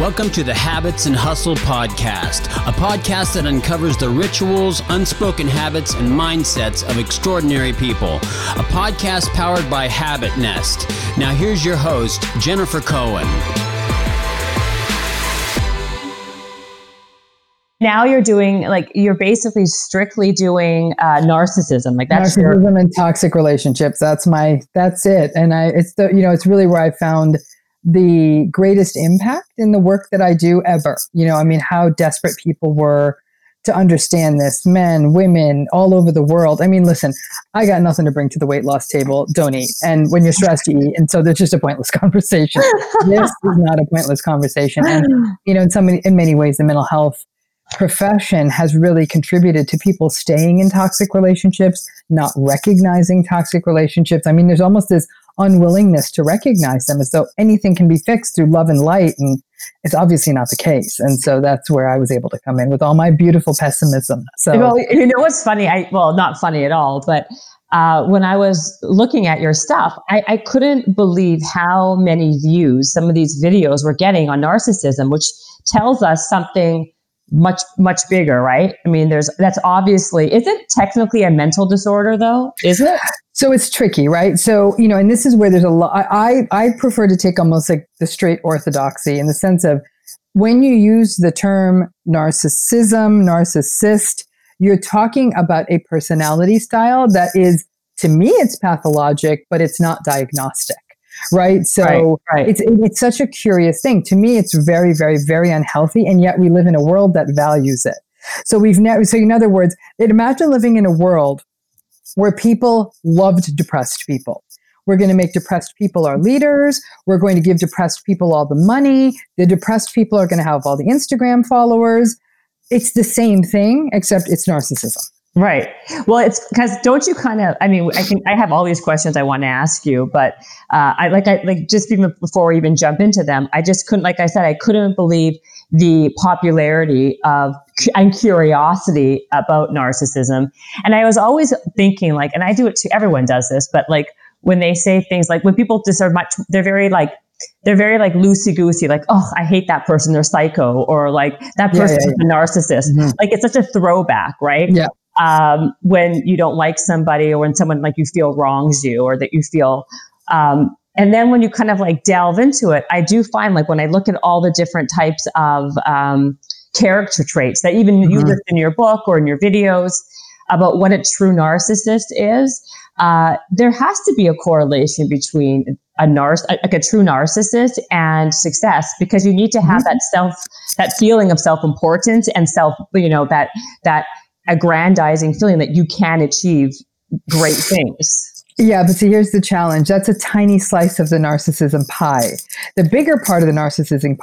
Welcome to the Habits and Hustle Podcast, a podcast that uncovers the rituals, unspoken habits, and mindsets of extraordinary people. A podcast powered by Habit Nest. Now, here's your host, Jennifer Cohen. now you're doing like you're basically strictly doing uh, narcissism like that's narcissism your- and toxic relationships that's my that's it and i it's the you know it's really where i found the greatest impact in the work that I do ever. You know, I mean, how desperate people were to understand this men, women, all over the world. I mean, listen, I got nothing to bring to the weight loss table. Don't eat. And when you're stressed, you eat. And so there's just a pointless conversation. this is not a pointless conversation. And, you know, in so many, in many ways, the mental health profession has really contributed to people staying in toxic relationships, not recognizing toxic relationships. I mean, there's almost this unwillingness to recognize them as though anything can be fixed through love and light. And it's obviously not the case. And so that's where I was able to come in with all my beautiful pessimism. So, well, you know what's funny? I, well, not funny at all, but uh, when I was looking at your stuff, I, I couldn't believe how many views some of these videos were getting on narcissism, which tells us something much much bigger right i mean there's that's obviously is it technically a mental disorder though is it so it's tricky, right? So, you know, and this is where there's a lot. I, I prefer to take almost like the straight orthodoxy in the sense of when you use the term narcissism, narcissist, you're talking about a personality style that is, to me, it's pathologic, but it's not diagnostic. Right. So right, right. It's, it's such a curious thing. To me, it's very, very, very unhealthy. And yet we live in a world that values it. So we've never, so in other words, imagine living in a world where people loved depressed people. We're going to make depressed people our leaders. We're going to give depressed people all the money. The depressed people are going to have all the Instagram followers. It's the same thing, except it's narcissism. Right. Well, it's because don't you kind of? I mean, I can. I have all these questions I want to ask you, but uh, I like I like just even before we even jump into them, I just couldn't. Like I said, I couldn't believe the popularity of and curiosity about narcissism. And I was always thinking, like, and I do it too. Everyone does this, but like when they say things like when people just are much, they're very like they're very like loosey goosey, like, oh, I hate that person, they're psycho, or like that person yeah, yeah, yeah. is a narcissist. Mm-hmm. Like it's such a throwback, right? Yeah um, when you don't like somebody or when someone like you feel wrongs you or that you feel um, and then when you kind of like delve into it i do find like when i look at all the different types of um, character traits that even mm-hmm. you list in your book or in your videos about what a true narcissist is uh, there has to be a correlation between a narc like a true narcissist and success because you need to have mm-hmm. that self that feeling of self-importance and self you know that that aggrandizing feeling that you can achieve great things. Yeah, but see, here's the challenge. That's a tiny slice of the narcissism pie. The bigger part of the narcissism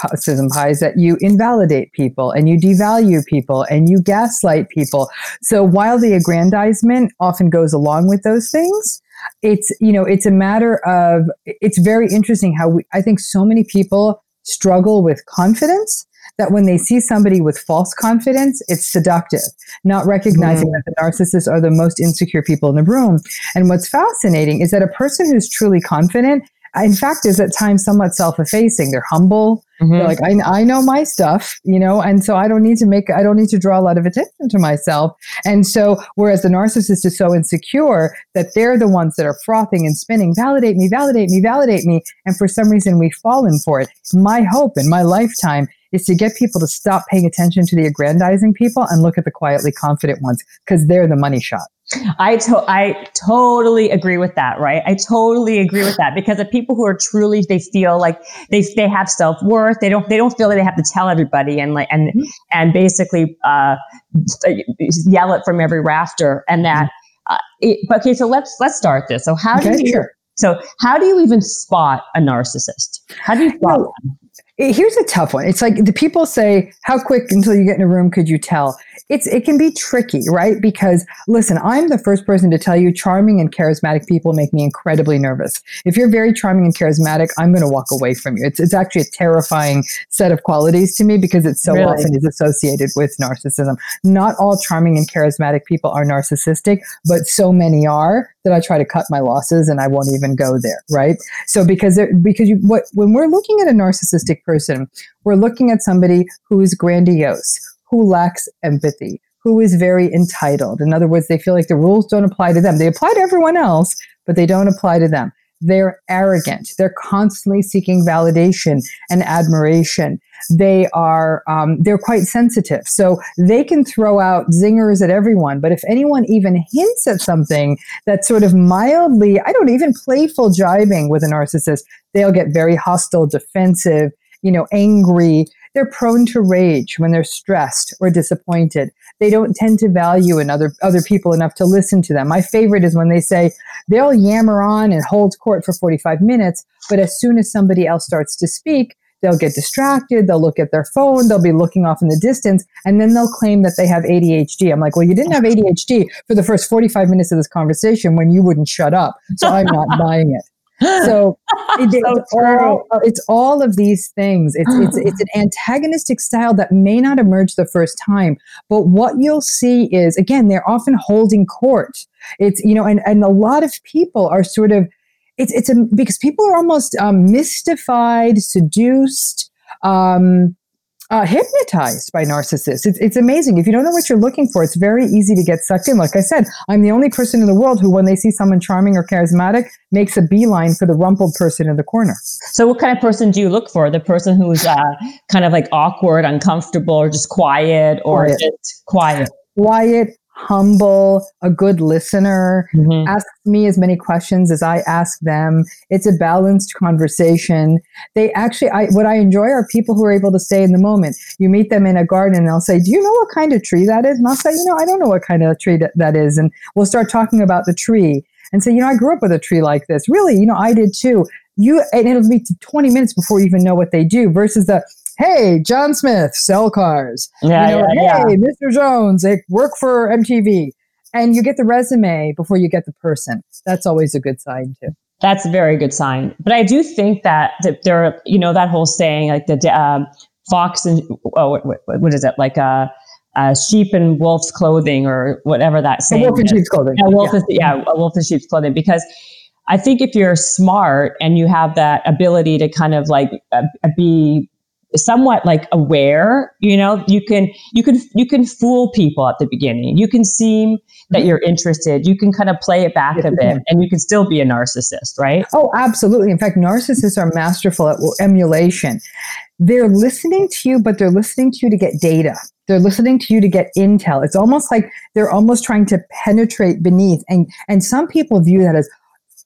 pie is that you invalidate people and you devalue people and you gaslight people. So while the aggrandizement often goes along with those things, it's you know it's a matter of it's very interesting how we I think so many people struggle with confidence that when they see somebody with false confidence, it's seductive, not recognizing mm. that the narcissists are the most insecure people in the room. And what's fascinating is that a person who's truly confident, in fact, is at times somewhat self effacing. They're humble. Mm-hmm. They're like, I, I know my stuff, you know, and so I don't need to make, I don't need to draw a lot of attention to myself. And so, whereas the narcissist is so insecure that they're the ones that are frothing and spinning, validate me, validate me, validate me. And for some reason, we've fallen for it. My hope in my lifetime is to get people to stop paying attention to the aggrandizing people and look at the quietly confident ones because they're the money shot. I to- I totally agree with that, right? I totally agree with that because the people who are truly they feel like they they have self worth. They don't they don't feel like they have to tell everybody and like and mm-hmm. and basically uh, yell it from every rafter and that. Uh, it, okay, so let's let's start this. So how okay, do you sure. so how do you even spot a narcissist? How do you spot one? Here's a tough one. It's like the people say, "How quick until you get in a room could you tell?" It's it can be tricky, right? Because listen, I'm the first person to tell you, charming and charismatic people make me incredibly nervous. If you're very charming and charismatic, I'm going to walk away from you. It's it's actually a terrifying set of qualities to me because it so really? often is associated with narcissism. Not all charming and charismatic people are narcissistic, but so many are that I try to cut my losses and I won't even go there, right? So because there, because you what when we're looking at a narcissistic person person, we're looking at somebody who is grandiose, who lacks empathy, who is very entitled. In other words, they feel like the rules don't apply to them. They apply to everyone else, but they don't apply to them. They're arrogant. They're constantly seeking validation and admiration. They are um, they're quite sensitive, so they can throw out zingers at everyone. But if anyone even hints at something that's sort of mildly, I don't even playful jibing with a narcissist, they'll get very hostile, defensive, you know, angry. They're prone to rage when they're stressed or disappointed. They don't tend to value in other, other people enough to listen to them. My favorite is when they say they'll yammer on and hold court for 45 minutes, but as soon as somebody else starts to speak, they'll get distracted, they'll look at their phone, they'll be looking off in the distance, and then they'll claim that they have ADHD. I'm like, well, you didn't have ADHD for the first 45 minutes of this conversation when you wouldn't shut up. So I'm not buying it. So, it, so it's, all, it's, all, of these things. It's, it's, it's an antagonistic style that may not emerge the first time, but what you'll see is, again, they're often holding court. It's, you know, and, and a lot of people are sort of, it's, it's a, because people are almost um, mystified, seduced, um, uh, hypnotized by narcissists. It's, it's amazing. If you don't know what you're looking for, it's very easy to get sucked in. Like I said, I'm the only person in the world who, when they see someone charming or charismatic, makes a beeline for the rumpled person in the corner. So, what kind of person do you look for? The person who's uh, kind of like awkward, uncomfortable, or just quiet, or quiet. just quiet? Quiet, humble, a good listener, mm-hmm. asks me as many questions as I ask them. It's a balanced conversation. They actually, I, what I enjoy are people who are able to stay in the moment. You meet them in a garden and they'll say, Do you know what kind of tree that is? And I'll say, You know, I don't know what kind of tree that, that is. And we'll start talking about the tree and say, You know, I grew up with a tree like this. Really, you know, I did too. You, and it'll be 20 minutes before you even know what they do versus the, hey, John Smith, sell cars. Yeah, you know, yeah, hey, yeah. Mr. Jones, they work for MTV. And you get the resume before you get the person. That's always a good sign too. That's a very good sign. But I do think that, that there are, you know, that whole saying like the um, fox and, oh, what, what, what is it? Like a, a sheep in wolf's clothing or whatever that saying. A wolf in sheep's clothing. Yeah, wolf yeah. Is, yeah, a wolf in sheep's clothing. Because I think if you're smart and you have that ability to kind of like uh, be somewhat like aware you know? You can you can you can fool people at the beginning. You can seem that mm-hmm. you're interested. You can kind of play it back a bit and you can still be a narcissist right? Oh absolutely. In fact narcissists are masterful at emulation. They're listening to you but they're listening to you to get data. They're listening to you to get intel. It's almost like they're almost trying to penetrate beneath. And and some people view that as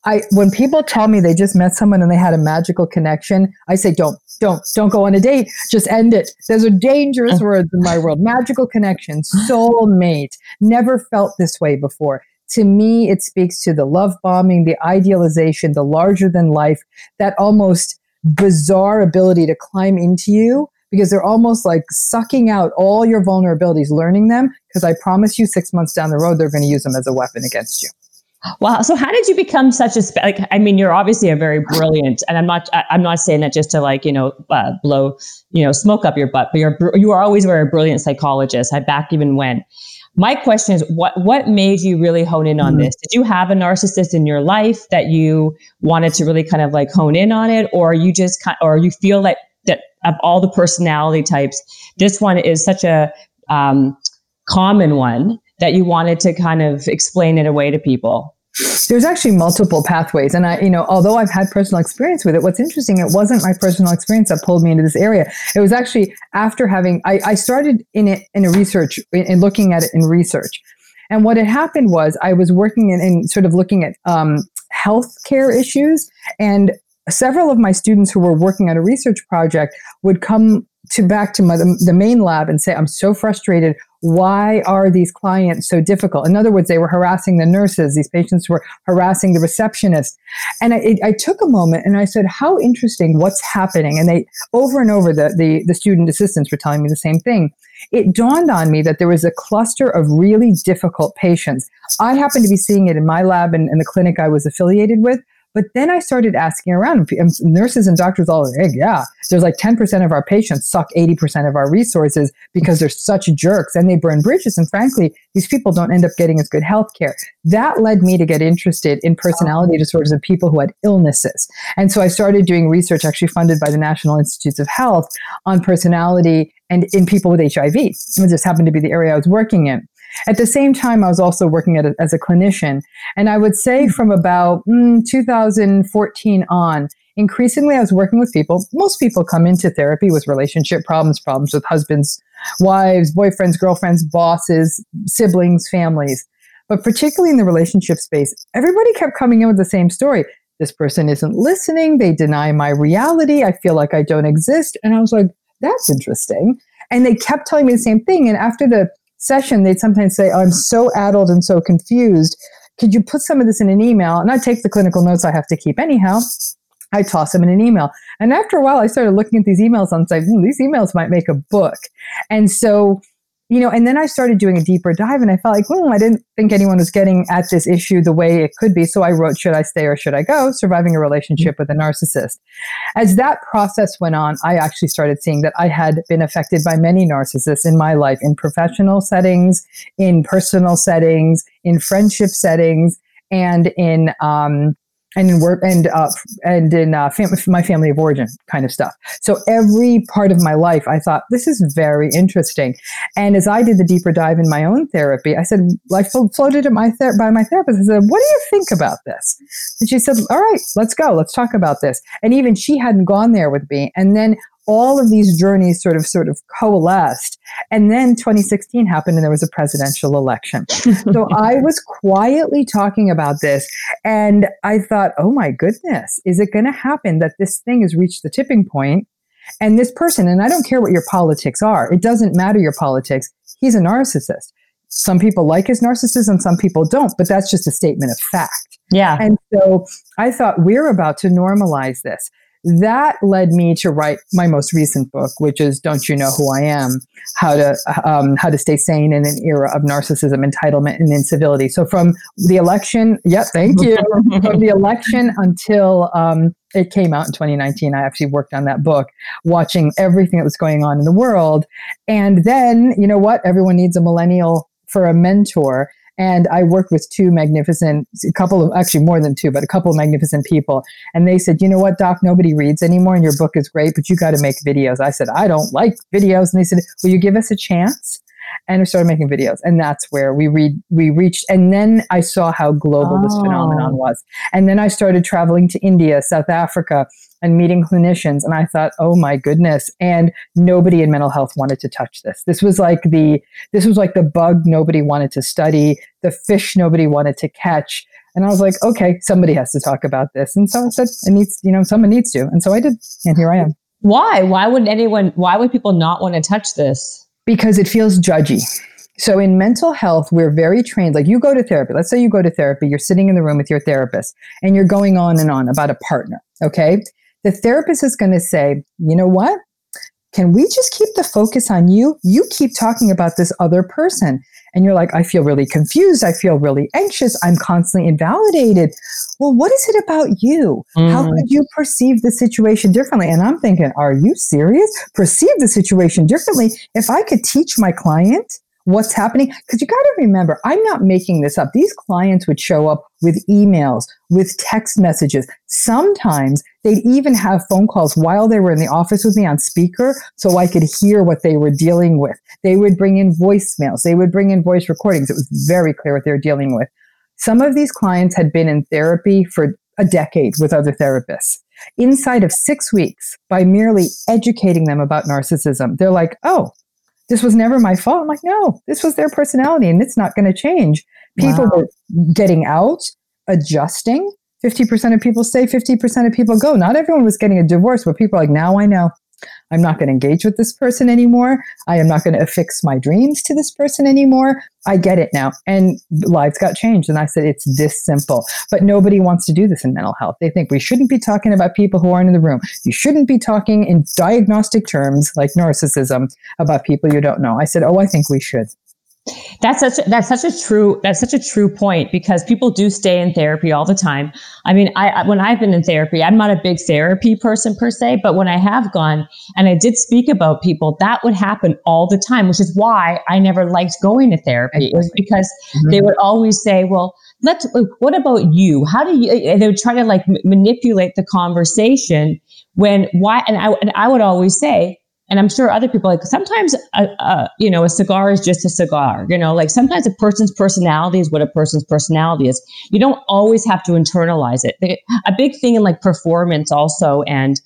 I when people tell me they just met someone and they had a magical connection, I say don't, don't, don't go on a date. Just end it. Those are dangerous uh-huh. words in my world. Magical connection, soulmate. Never felt this way before. To me, it speaks to the love bombing, the idealization, the larger than life, that almost bizarre ability to climb into you because they're almost like sucking out all your vulnerabilities, learning them. Because I promise you, six months down the road, they're going to use them as a weapon against you. Wow. So how did you become such a spe- like? I mean, you're obviously a very brilliant, and I'm not. I, am not saying that just to like you know uh, blow you know smoke up your butt, but you're you are always a very brilliant psychologist. I back even when. My question is, what what made you really hone in on mm-hmm. this? Did you have a narcissist in your life that you wanted to really kind of like hone in on it, or you just kind, or you feel like that of all the personality types, this one is such a um, common one that you wanted to kind of explain it away to people? There's actually multiple pathways. And I, you know, although I've had personal experience with it, what's interesting, it wasn't my personal experience that pulled me into this area. It was actually after having, I, I started in it in a research, in, in, looking at it in research. And what had happened was I was working in, in sort of looking at um, healthcare issues. And several of my students who were working on a research project would come to back to my, the, the main lab and say, I'm so frustrated why are these clients so difficult? In other words, they were harassing the nurses. These patients were harassing the receptionist. And I, I, took a moment and I said, how interesting, what's happening? And they, over and over, the, the, the student assistants were telling me the same thing. It dawned on me that there was a cluster of really difficult patients. I happened to be seeing it in my lab and in the clinic I was affiliated with, But then I started asking around, and nurses and doctors all like, yeah, there's like 10% of our patients suck 80% of our resources because they're such jerks and they burn bridges. And frankly, these people don't end up getting as good health care. That led me to get interested in personality disorders of people who had illnesses. And so I started doing research actually funded by the National Institutes of Health on personality and in people with HIV. It just happened to be the area I was working in. At the same time, I was also working a, as a clinician. And I would say from about mm, 2014 on, increasingly I was working with people. Most people come into therapy with relationship problems, problems with husbands, wives, boyfriends, girlfriends, bosses, siblings, families. But particularly in the relationship space, everybody kept coming in with the same story. This person isn't listening. They deny my reality. I feel like I don't exist. And I was like, that's interesting. And they kept telling me the same thing. And after the session, they'd sometimes say, oh, I'm so addled and so confused. Could you put some of this in an email? And I take the clinical notes I have to keep anyhow. I toss them in an email. And after a while, I started looking at these emails and say, hmm, these emails might make a book. And so you know, and then I started doing a deeper dive and I felt like, hmm, I didn't think anyone was getting at this issue the way it could be. So I wrote, Should I Stay or Should I Go? Surviving a Relationship with a Narcissist. As that process went on, I actually started seeing that I had been affected by many narcissists in my life, in professional settings, in personal settings, in friendship settings, and in, um, and in work and uh, and in uh, fam- my family of origin kind of stuff. So every part of my life, I thought this is very interesting. And as I did the deeper dive in my own therapy, I said, I floated at my ther- by my therapist. I said, "What do you think about this?" And she said, "All right, let's go. Let's talk about this." And even she hadn't gone there with me. And then all of these journeys sort of sort of coalesced. And then 2016 happened and there was a presidential election. So i was quietly talking about this and i thought oh my goodness is it going to happen that this thing has reached the tipping point and this person and i don't care what your politics are it doesn't matter your politics he's a narcissist. Some people like his narcissism some people don't but that's just a statement of fact. Yeah. And so i thought we're about to normalize this that led me to write my most recent book, which is "Don't You Know Who I Am: How to um, How to Stay Sane in an Era of Narcissism, Entitlement, and Incivility." So from the election, yeah, thank you. from the election until um, it came out in 2019, I actually worked on that book, watching everything that was going on in the world, and then you know what? Everyone needs a millennial for a mentor. And I worked with two magnificent, a couple of, actually more than two, but a couple of magnificent people. And they said, you know what, Doc, nobody reads anymore and your book is great, but you got to make videos. I said, I don't like videos. And they said, will you give us a chance? and we started making videos and that's where we read we reached and then i saw how global oh. this phenomenon oh. was and then i started traveling to india south africa and meeting clinicians and i thought oh my goodness and nobody in mental health wanted to touch this this was like the this was like the bug nobody wanted to study the fish nobody wanted to catch and i was like okay somebody has to talk about this and so i said it needs you know someone needs to and so i did and here i am why why would anyone why would people not want to touch this because it feels judgy. So in mental health, we're very trained. Like you go to therapy. Let's say you go to therapy, you're sitting in the room with your therapist and you're going on and on about a partner. Okay. The therapist is going to say, you know what? Can we just keep the focus on you? You keep talking about this other person. And you're like, I feel really confused. I feel really anxious. I'm constantly invalidated. Well, what is it about you? Mm. How could you perceive the situation differently? And I'm thinking, are you serious? Perceive the situation differently. If I could teach my client what's happening. Because you got to remember, I'm not making this up. These clients would show up with emails, with text messages. Sometimes they'd even have phone calls while they were in the office with me on speaker so I could hear what they were dealing with. They would bring in voicemails, they would bring in voice recordings. It was very clear what they were dealing with. Some of these clients had been in therapy for a decade with other therapists. Inside of six weeks, by merely educating them about narcissism, they're like, oh, this was never my fault. I'm like, no, this was their personality and it's not going to change. People wow. were getting out, adjusting. 50% of people stay, 50% of people go. Not everyone was getting a divorce, but people are like, now I know. I'm not going to engage with this person anymore. I am not going to affix my dreams to this person anymore. I get it now. And lives got changed. And I said, it's this simple. But nobody wants to do this in mental health. They think we shouldn't be talking about people who aren't in the room. You shouldn't be talking in diagnostic terms like narcissism about people you don't know. I said, oh, I think we should. That's such a, that's such a true that's such a true point because people do stay in therapy all the time. I mean, I when I've been in therapy, I'm not a big therapy person per se, but when I have gone and I did speak about people, that would happen all the time, which is why I never liked going to therapy. It was because mm-hmm. they would always say, "Well, let's what about you? How do you?" they would try to like m- manipulate the conversation when why and I and I would always say and I'm sure other people like sometimes a, a, you know a cigar is just a cigar. You know, like sometimes a person's personality is what a person's personality is. You don't always have to internalize it. A big thing in like performance also and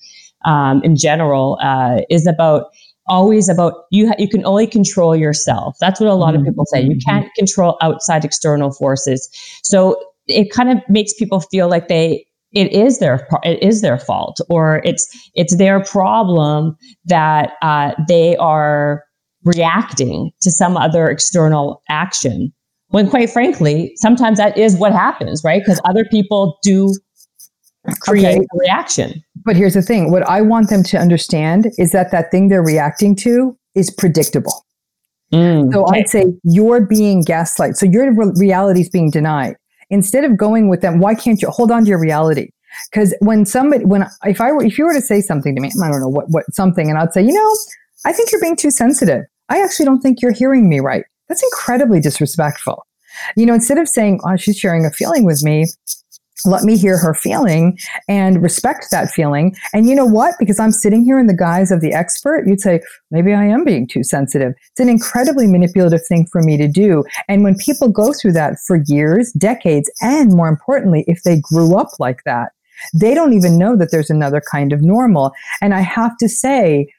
um, in general uh, is about always about you. Ha- you can only control yourself. That's what a lot of people say. You mm-hmm. can't control outside external forces. So it kind of makes people feel like they it is their it is their fault or it's it's their problem that uh, they are reacting to some other external action. When quite frankly sometimes that is what happens right? Because other people do create okay. a reaction. But here's the thing. What i want them to understand is that that thing they're reacting to is predictable. Mm, so okay. i'd say you're being gaslight so your reality is being denied instead of going with them, why can't you hold on to your reality? Because when somebody, when if I were, if you were to say something to me, I don't know what, what something, and I'd say, you know, I think you're being too sensitive. I actually don't think you're hearing me right. That's incredibly disrespectful. You know, instead of saying, oh, she's sharing a feeling with me, let me hear her feeling and respect that feeling. And you know what? Because I'm sitting here in the guise of the expert, you'd say, maybe I am being too sensitive. It's an incredibly manipulative thing for me to do. And when people go through that for years, decades, and more importantly, if they grew up like that, they don't even know that there's another kind of normal. And I have to say,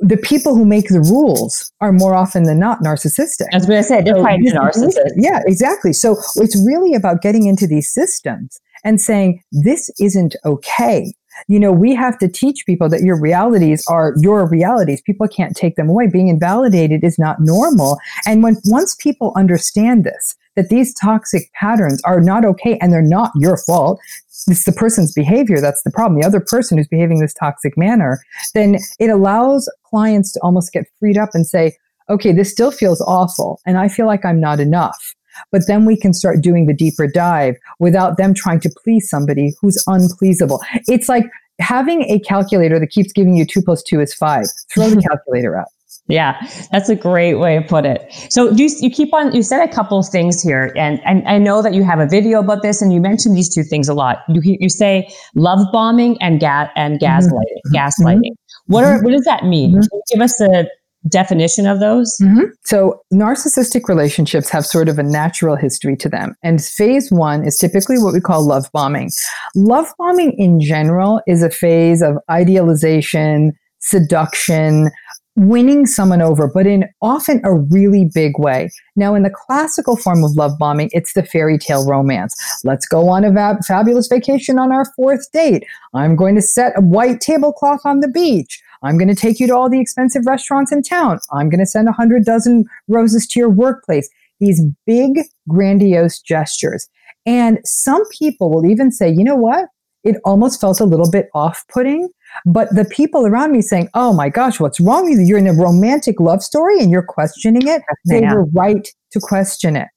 the people who make the rules are more often than not narcissistic. As I said, they're so, narcissists. Yeah, exactly. So it's really about getting into these systems and saying, this isn't okay. You know, we have to teach people that your realities are your realities. People can't take them away. Being invalidated is not normal. And when once people understand this, that these toxic patterns are not okay and they're not your fault, it's the person's behavior that's the problem, the other person who's behaving this toxic manner, then it allows clients to almost get freed up and say, okay, this still feels awful and I feel like I'm not enough. But then we can start doing the deeper dive without them trying to please somebody who's unpleasable. It's like having a calculator that keeps giving you two plus two is five. Throw the calculator out. Yeah, that's a great way to put it. So you, you keep on, you said a couple of things here, and, and I know that you have a video about this, and you mentioned these two things a lot. You, you say love bombing and, ga- and gaslighting. Mm-hmm. Gaslighting. Mm-hmm. What are what does that mean? Mm-hmm. give us a definition of those? Mm-hmm. So, narcissistic relationships have sort of a natural history to them. And phase one is typically what we call love bombing. Love bombing in general is a phase of idealization, seduction, winning someone over, but in often a really big way. Now, in the classical form of love bombing, it's the fairy tale romance. Let's go on a va- fabulous vacation on our fourth date. I'm going to set a white tablecloth on the beach. I'm going to take you to all the expensive restaurants in town. I'm going to send a hundred dozen roses to your workplace. These big, grandiose gestures. And some people will even say, you know what? It almost felt a little bit off putting. But the people around me saying, oh my gosh, what's wrong with you? You're in a romantic love story and you're questioning it. They were right to question it.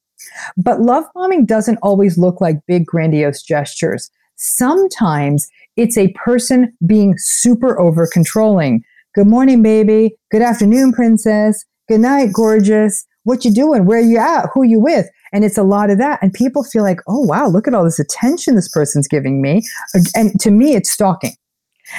But love bombing doesn't always look like big, grandiose gestures. Sometimes it's a person being super over controlling. Good morning, baby. Good afternoon, princess. Good night, gorgeous. What you doing? Where you at? Who you with? And it's a lot of that. And people feel like, oh wow, look at all this attention this person's giving me. And to me, it's stalking.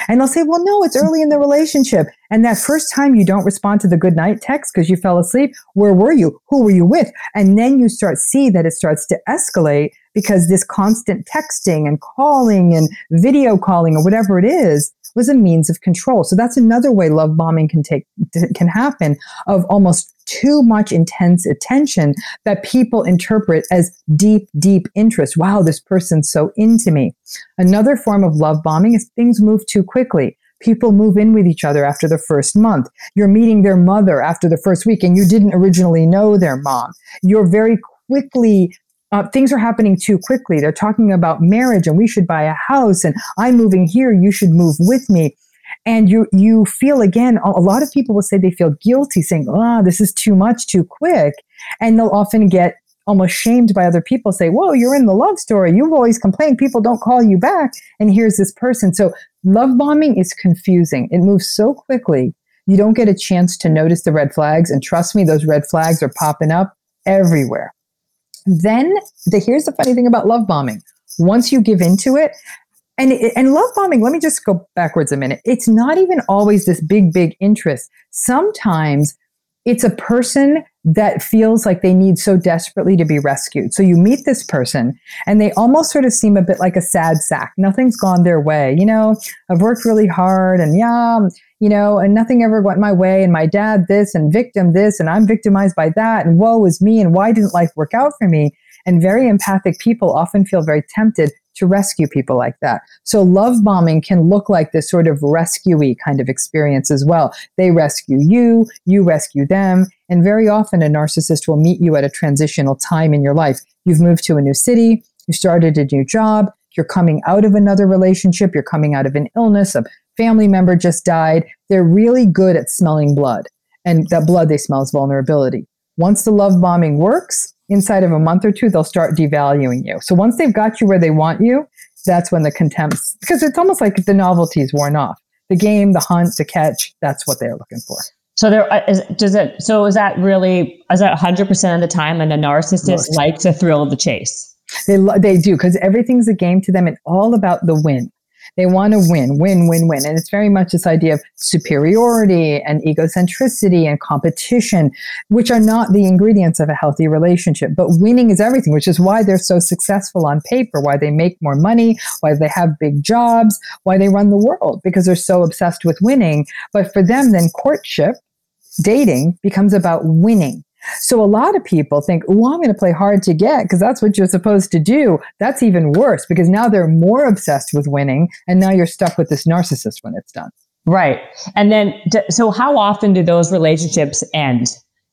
And they'll say, well, no, it's early in the relationship. And that first time you don't respond to the good night text because you fell asleep, where were you? Who were you with? And then you start see that it starts to escalate because this constant texting and calling and video calling or whatever it is was a means of control. So that's another way love bombing can take can happen of almost too much intense attention that people interpret as deep deep interest. Wow, this person's so into me. Another form of love bombing is things move too quickly. People move in with each other after the first month. You're meeting their mother after the first week and you didn't originally know their mom. You're very quickly uh, things are happening too quickly. They're talking about marriage and we should buy a house and I'm moving here. You should move with me. and you you feel again a lot of people will say they feel guilty saying ah oh, this is too much too quick. And they'll often get almost shamed by other people say whoa you're in the love story. You've always complained. People don't call you back. And here's this person. So love bombing is confusing. It moves so quickly. You don't get a chance to notice the red flags. And trust me those red flags are popping up everywhere then the, here's the funny thing about love bombing. Once you give into it and and love bombing let me just go backwards a minute. It's not even always this big big interest. Sometimes it's a person that feels like they need so desperately to be rescued. So you meet this person and they almost sort of seem a bit like a sad sack. Nothing's gone their way you know? I've worked really hard and yeah you know and nothing ever went my way and my dad this and victim this and i'm victimized by that and woe is me and why didn't life work out for me and very empathic people often feel very tempted to rescue people like that. So love bombing can look like this sort of rescuey kind of experience as well. They rescue you, you rescue them, and very often a narcissist will meet you at a transitional time in your life. You've moved to a new city, you started a new job, you're coming out of another relationship, you're coming out of an illness, a family member just died. They're really good at smelling blood. And that blood they smell is vulnerability. Once the love bombing works, inside of a month or two, they'll start devaluing you. So once they've got you where they want you, that's when the contempt, because it's almost like the novelty is worn off. The game, the hunt, the catch, that's what they're looking for. So there uh, does it, so is that really, is that 100% of the time and a narcissist Most. likes a thrill of the chase? They, they do because everything's a game to them and all about the win. They want to win, win, win, win. And it's very much this idea of superiority and egocentricity and competition, which are not the ingredients of a healthy relationship. But winning is everything, which is why they're so successful on paper, why they make more money, why they have big jobs, why they run the world, because they're so obsessed with winning. But for them, then courtship, dating becomes about winning. So a lot of people think, oh, I'm going to play hard to get because that's what you're supposed to do. That's even worse because now they're more obsessed with winning and now you're stuck with this narcissist when it's done. Right. And then, so how often do those relationships end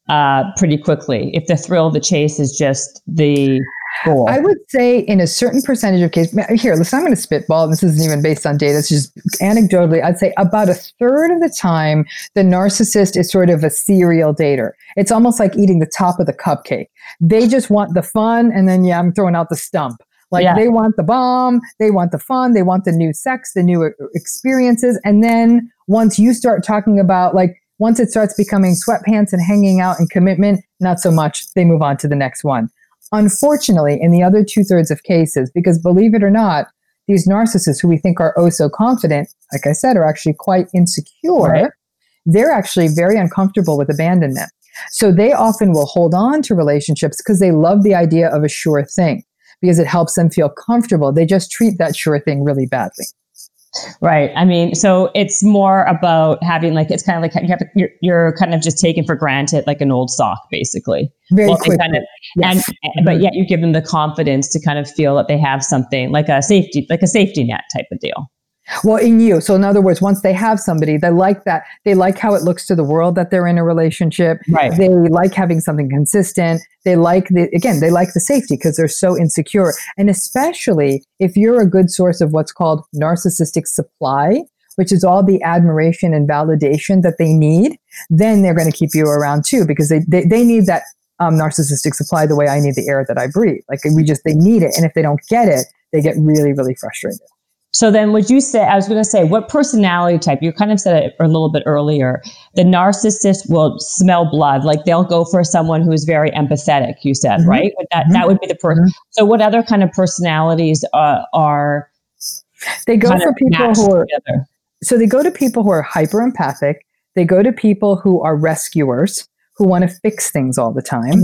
uh, pretty quickly if the thrill of the chase is just the Cool. I would say in a certain percentage of cases, here, listen, I'm going to spitball, this isn't even based on data, it's just anecdotally, I'd say about a third of the time, the narcissist is sort of a serial dater. It's almost like eating the top of the cupcake. They just want the fun, and then, yeah, I'm throwing out the stump. Like yeah. they want the bomb, they want the fun, they want the new sex, the new uh, experiences. And then once you start talking about, like, once it starts becoming sweatpants and hanging out and commitment, not so much. They move on to the next one. Unfortunately, in the other two thirds of cases, because believe it or not, these narcissists who we think are oh so confident, like I said, are actually quite insecure. Right. They're actually very uncomfortable with abandonment. So they often will hold on to relationships because they love the idea of a sure thing because it helps them feel comfortable. They just treat that sure thing really badly. Right. I mean, so it's more about having like it's kind of like you have, you're, you're kind of just taken for granted, like an old sock, basically. Very well, quickly. Kind of, yes. And eh, but yet you give them the confidence to kind of feel that they have something like a safety, like a safety net type of deal. Well, in you. So, in other words, once they have somebody, they like that. They like how it looks to the world that they're in a relationship. Right. They like having something consistent. They like the, again, they like the safety because they're so insecure. And especially if you're a good source of what's called narcissistic supply, which is all the admiration and validation that they need, then they're going to keep you around too because they, they, they need that um, narcissistic supply the way I need the air that I breathe. Like we just, they need it. And if they don't get it, they get really, really frustrated. So then would you say, I was going to say, what personality type, you kind of said it a little bit earlier, the narcissist will smell blood. Like they'll go for someone who is very empathetic, you said, mm-hmm. right? But that, mm-hmm. that would be the person. Mm-hmm. So what other kind of personalities uh, are? They go for people who are, together? so they go to people who are hyper empathic. They go to people who are rescuers, who want to fix things all the time.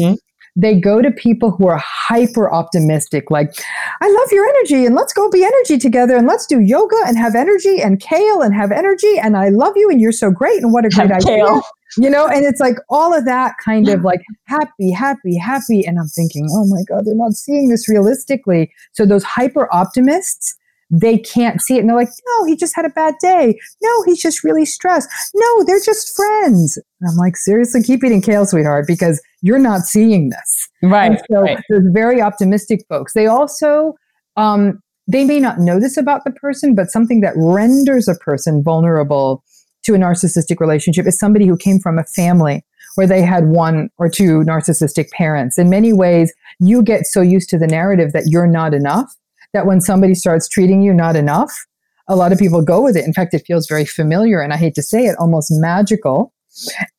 They go to people who are hyper optimistic, like, I love your energy and let's go be energy together and let's do yoga and have energy and kale and have energy and I love you and you're so great and what a great have idea. Kale. You know, and it's like all of that kind of like happy, happy, happy. And I'm thinking, oh my God, they're not seeing this realistically. So those hyper optimists, they can't see it. And they're like, no, he just had a bad day. No, he's just really stressed. No, they're just friends. And I'm like, seriously, keep eating kale, sweetheart, because you're not seeing this. Right. And so right. there's very optimistic folks. They also um, they may not know this about the person, but something that renders a person vulnerable to a narcissistic relationship is somebody who came from a family where they had one or two narcissistic parents. In many ways, you get so used to the narrative that you're not enough that when somebody starts treating you not enough, a lot of people go with it. In fact, it feels very familiar and I hate to say it, almost magical.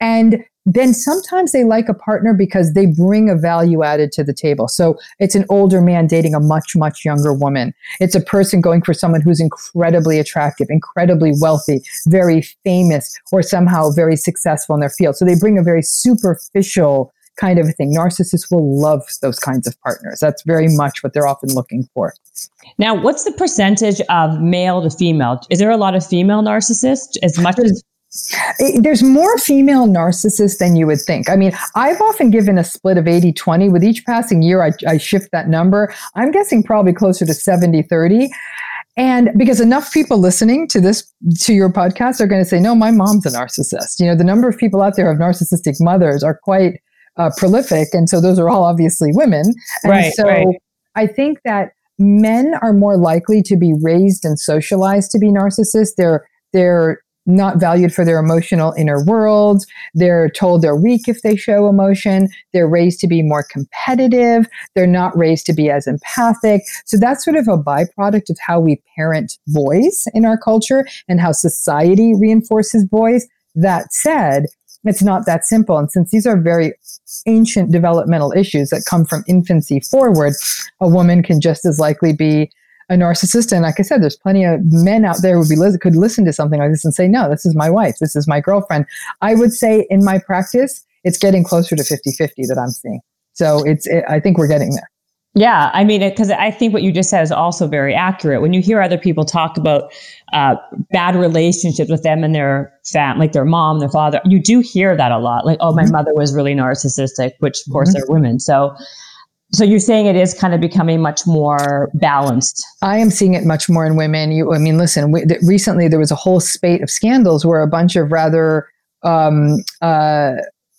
And then sometimes they like a partner because they bring a value added to the table. So it's an older man dating a much, much younger woman. It's a person going for someone who's incredibly attractive, incredibly wealthy, very famous, or somehow very successful in their field. So they bring a very superficial kind of thing. Narcissists will love those kinds of partners. That's very much what they're often looking for. Now, what's the percentage of male to female? Is there a lot of female narcissists as much as There's more female narcissists than you would think. I mean, I've often given a split of 80 20. With each passing year, I, I shift that number. I'm guessing probably closer to 70 30. And because enough people listening to this, to your podcast, are going to say, no, my mom's a narcissist. You know, the number of people out there of narcissistic mothers are quite uh, prolific. And so those are all obviously women. And right, so right. I think that men are more likely to be raised and socialized to be narcissists. They're, they're not valued for their emotional inner world. They're told they're weak if they show emotion. They're raised to be more competitive. They're not raised to be as empathic. So that's sort of a byproduct of how we parent boys in our culture and how society reinforces boys. That said, it's not that simple. And since these are very ancient developmental issues that come from infancy forward, a woman can just as likely be a narcissist. And like I said, there's plenty of men out there who be could listen to something like this and say, no, this is my wife. This is my girlfriend. I would say in my practice, it's getting closer to 50 50 that I'm seeing. So it's, it, I think we're getting there. Yeah, I mean, because I think what you just said is also very accurate. When you hear other people talk about uh, bad relationships with them and their fam, like their mom, their father, you do hear that a lot. Like, oh, my mm-hmm. mother was really narcissistic, which of course mm-hmm. are women. So so you're saying it is kind of becoming much more balanced. I am seeing it much more in women. You, I mean, listen. We, th- recently, there was a whole spate of scandals where a bunch of rather um, uh,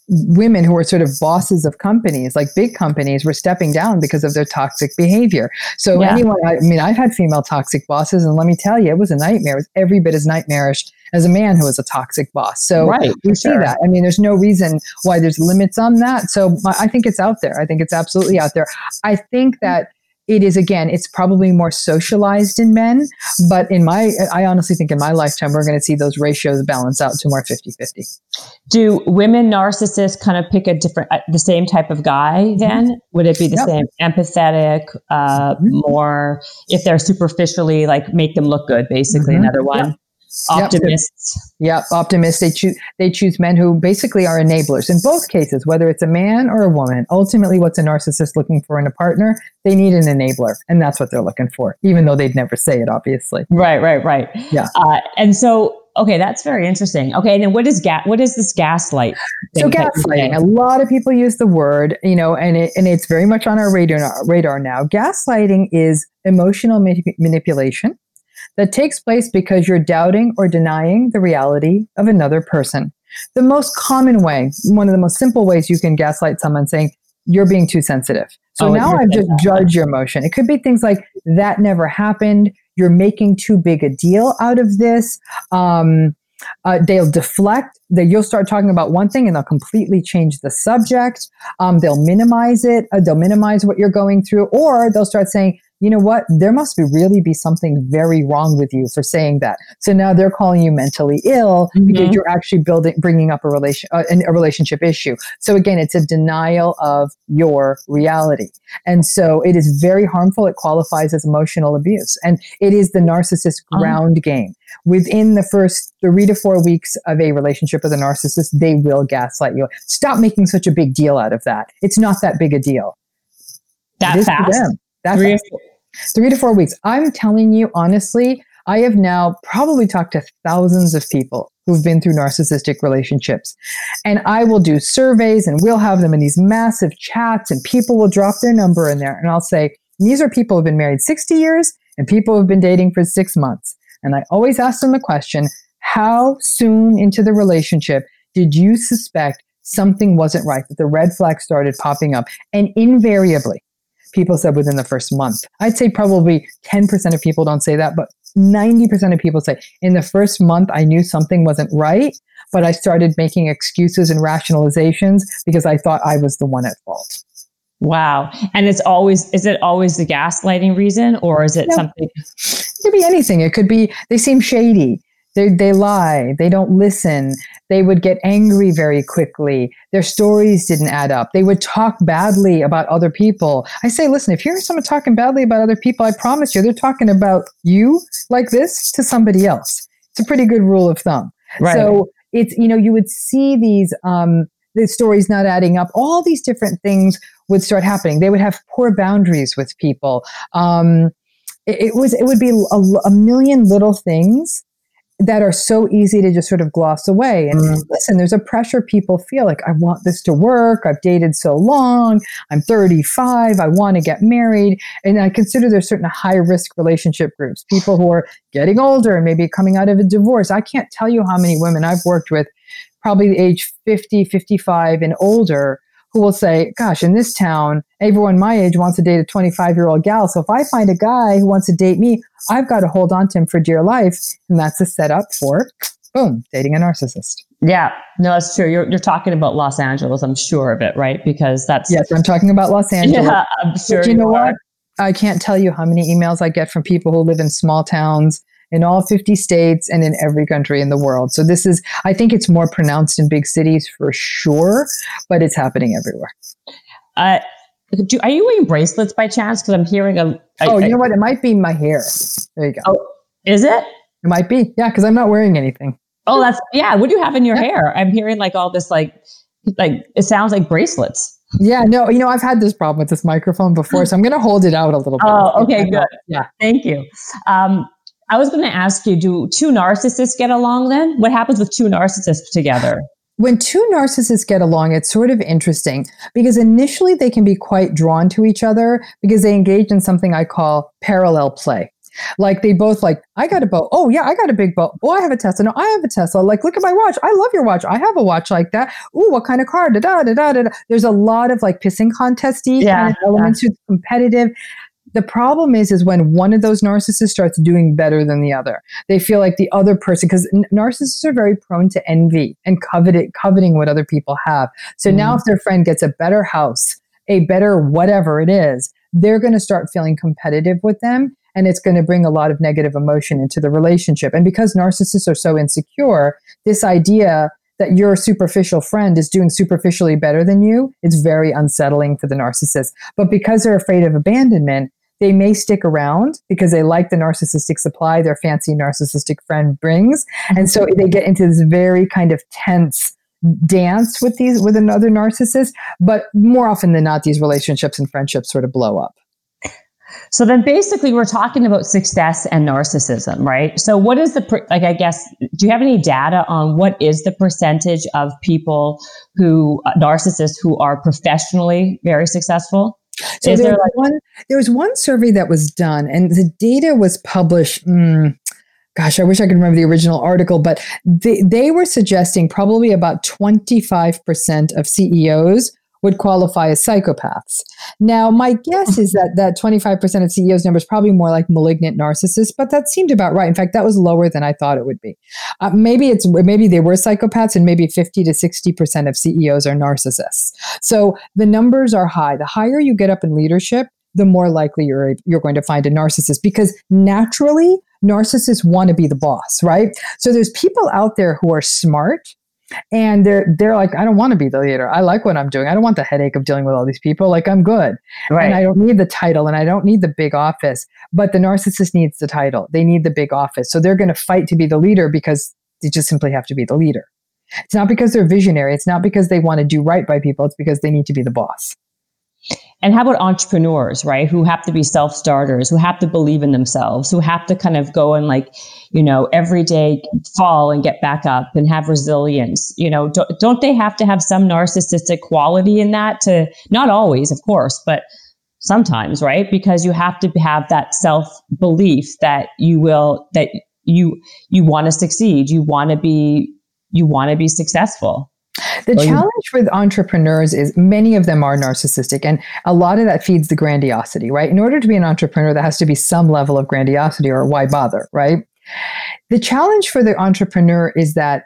women who were sort of bosses of companies, like big companies, were stepping down because of their toxic behavior. So yeah. anyone, I mean, I've had female toxic bosses, and let me tell you, it was a nightmare. It was every bit as nightmarish as a man who was a toxic boss. So right, we see sure. that. I mean, there's no reason why there's limits on that. So I think it's out there. I think it's absolutely out there. I think that it is again it's probably more socialized in men but in my i honestly think in my lifetime we're going to see those ratios balance out to more 50-50 do women narcissists kind of pick a different uh, the same type of guy mm-hmm. then mm-hmm. would it be the yep. same empathetic uh, mm-hmm. more if they're superficially like make them look good basically mm-hmm. another one yep optimists. Yep, optimists. They choose they choose men who basically are enablers. In both cases, whether it's a man or a woman, ultimately, what's a narcissist looking for in a partner? They need an enabler, and that's what they're looking for, even though they'd never say it, obviously. Right, right, right. Yeah. Uh, and so. Okay, that's very interesting. Okay, and then what is gas? What is this gaslight? So gaslighting. A lot of people use the word, you know, and it, and it's very much on our radar radar now. Gaslighting is emotional manipulation that takes place because you're doubting or denying the reality of another person. The most common way, one of the most simple ways you can gaslight someone saying, you're being too sensitive. So oh, now I've just judged your emotion. It could be things like, that never happened. You're making too big a deal out of this. Um, uh, they'll deflect that you'll start talking about one thing and they'll completely change the subject um, they'll minimize it uh, they'll minimize what you're going through or they'll start saying you know what? There must be really be something very wrong with you for saying that. So now they're calling you mentally ill mm-hmm. because you're actually building, bringing up a relation, uh, a relationship issue. So again, it's a denial of your reality. And so it is very harmful. It qualifies as emotional abuse and it is the narcissist uh-huh. ground oh. game. Within the first three to four weeks of a relationship with a narcissist, they will gaslight you. Stop making such a big deal out of that. It's not that big a deal. That fast. That's three, three to four weeks. I'm telling you, honestly, I have now probably talked to thousands of people who've been through narcissistic relationships. And I will do surveys and we'll have them in these massive chats, and people will drop their number in there. And I'll say, these are people who've been married 60 years and people who've been dating for six months. And I always ask them the question how soon into the relationship did you suspect something wasn't right, that the red flag started popping up? And invariably, people said within the first month. I'd say probably 10% of people don't say that, but 90% of people say in the first month, I knew something wasn't right, but I started making excuses and rationalizations because I thought I was the one at fault. Wow. And it's always, is it always the gaslighting reason or is it no, something? It could be anything. It could be they seem shady. They, they lie. They don't listen. They would get angry very quickly. Their stories didn't add up. They would talk badly about other people. I say, listen, if you hear someone talking badly about other people, I promise you, they're talking about you like this to somebody else. It's a pretty good rule of thumb. Right. So it's, you know, you would see these, um, the stories not adding up, all these different things would start happening. They would have poor boundaries with people. Um, it, it, was, it would be a, a million little things that are so easy to just sort of gloss away. And mm. listen, there's a pressure people feel like, I want this to work. I've dated so long. I'm 35. I want to get married. And I consider there's certain high risk relationship groups, people who are getting older and maybe coming out of a divorce. I can't tell you how many women I've worked with, probably age 50, 55 and older, who will say, Gosh, in this town, everyone my age wants to date a 25 year old gal. So if I find a guy who wants to date me, I've got to hold on to him for dear life. And that's a setup for, boom, dating a narcissist. Yeah, no, that's true. You're, you're talking about Los Angeles, I'm sure of it, right? Because that's. Yes, I'm talking about Los Angeles. Yeah, I'm sure. But you know what? I can't tell you how many emails I get from people who live in small towns in all 50 states and in every country in the world. So this is, I think it's more pronounced in big cities for sure, but it's happening everywhere. Uh, do, are you wearing bracelets by chance? Because I'm hearing a. oh, you know what? It might be my hair. There you go. Oh, is it? It might be. Yeah, because I'm not wearing anything. Oh, that's yeah. What do you have in your yeah. hair? I'm hearing like all this like, like it sounds like bracelets. Yeah, no, you know, I've had this problem with this microphone before, so I'm going to hold it out a little bit. Oh, okay, good. Yeah, thank you. Um, I was going to ask you do two narcissists get along then? What happens with two narcissists together? When two narcissists get along, it's sort of interesting because initially they can be quite drawn to each other because they engage in something I call parallel play. Like they both like, I got a boat. Oh yeah, I got a big boat. Oh, I have a Tesla. No, I have a Tesla. Like, look at my watch. I love your watch. I have a watch like that. Ooh, what kind of car? Da da da da da. There's a lot of like pissing contesty yeah, kind of elements. Yeah. competitive the problem is is when one of those narcissists starts doing better than the other they feel like the other person because n- narcissists are very prone to envy and covet coveting what other people have so mm. now if their friend gets a better house a better whatever it is they're going to start feeling competitive with them and it's going to bring a lot of negative emotion into the relationship and because narcissists are so insecure this idea that your superficial friend is doing superficially better than you, it's very unsettling for the narcissist. But because they're afraid of abandonment, they may stick around because they like the narcissistic supply their fancy narcissistic friend brings. And so they get into this very kind of tense dance with these with another narcissist but more often than not these relationships and friendships sort of blow up. So then basically we're talking about success and narcissism right? So what is the like i guess do you have any data on what is the percentage of people who uh, narcissists who are professionally very successful so there, was like- one, there was one survey that was done, and the data was published. Mm, gosh, I wish I could remember the original article, but they, they were suggesting probably about 25% of CEOs would qualify as psychopaths. Now, my guess is that that 25% of CEOs number is probably more like malignant narcissists, but that seemed about right. In fact, that was lower than I thought it would be. Uh, maybe it's maybe they were psychopaths, and maybe 50 to 60% of CEOs are narcissists. So the numbers are high. The higher you get up in leadership, the more likely you're you're going to find a narcissist because naturally narcissists want to be the boss, right? So there's people out there who are smart and they're they're like i don't want to be the leader. I like what i'm doing. I don't want the headache of dealing with all these people. Like i'm good. Right. and i don't need the title and i don't need the big office but the narcissist needs the title. They need the big office. So they're going to fight to be the leader because they just simply have to be the leader. It's not because they're visionary. It's not because they want to do right by people. It's because they need to be the boss and how about entrepreneurs, right? Who have to be self starters, who have to believe in themselves, who have to kind of go and like, you know, every day fall and get back up and have resilience. You know, don't, don't they have to have some narcissistic quality in that to, not always, of course, but sometimes, right? Because you have to have that self belief that you will, that you, you want to succeed. You want to be, you want to be successful. The well, challenge with entrepreneurs is many of them are narcissistic, and a lot of that feeds the grandiosity, right? In order to be an entrepreneur, there has to be some level of grandiosity, or why bother, right? The challenge for the entrepreneur is that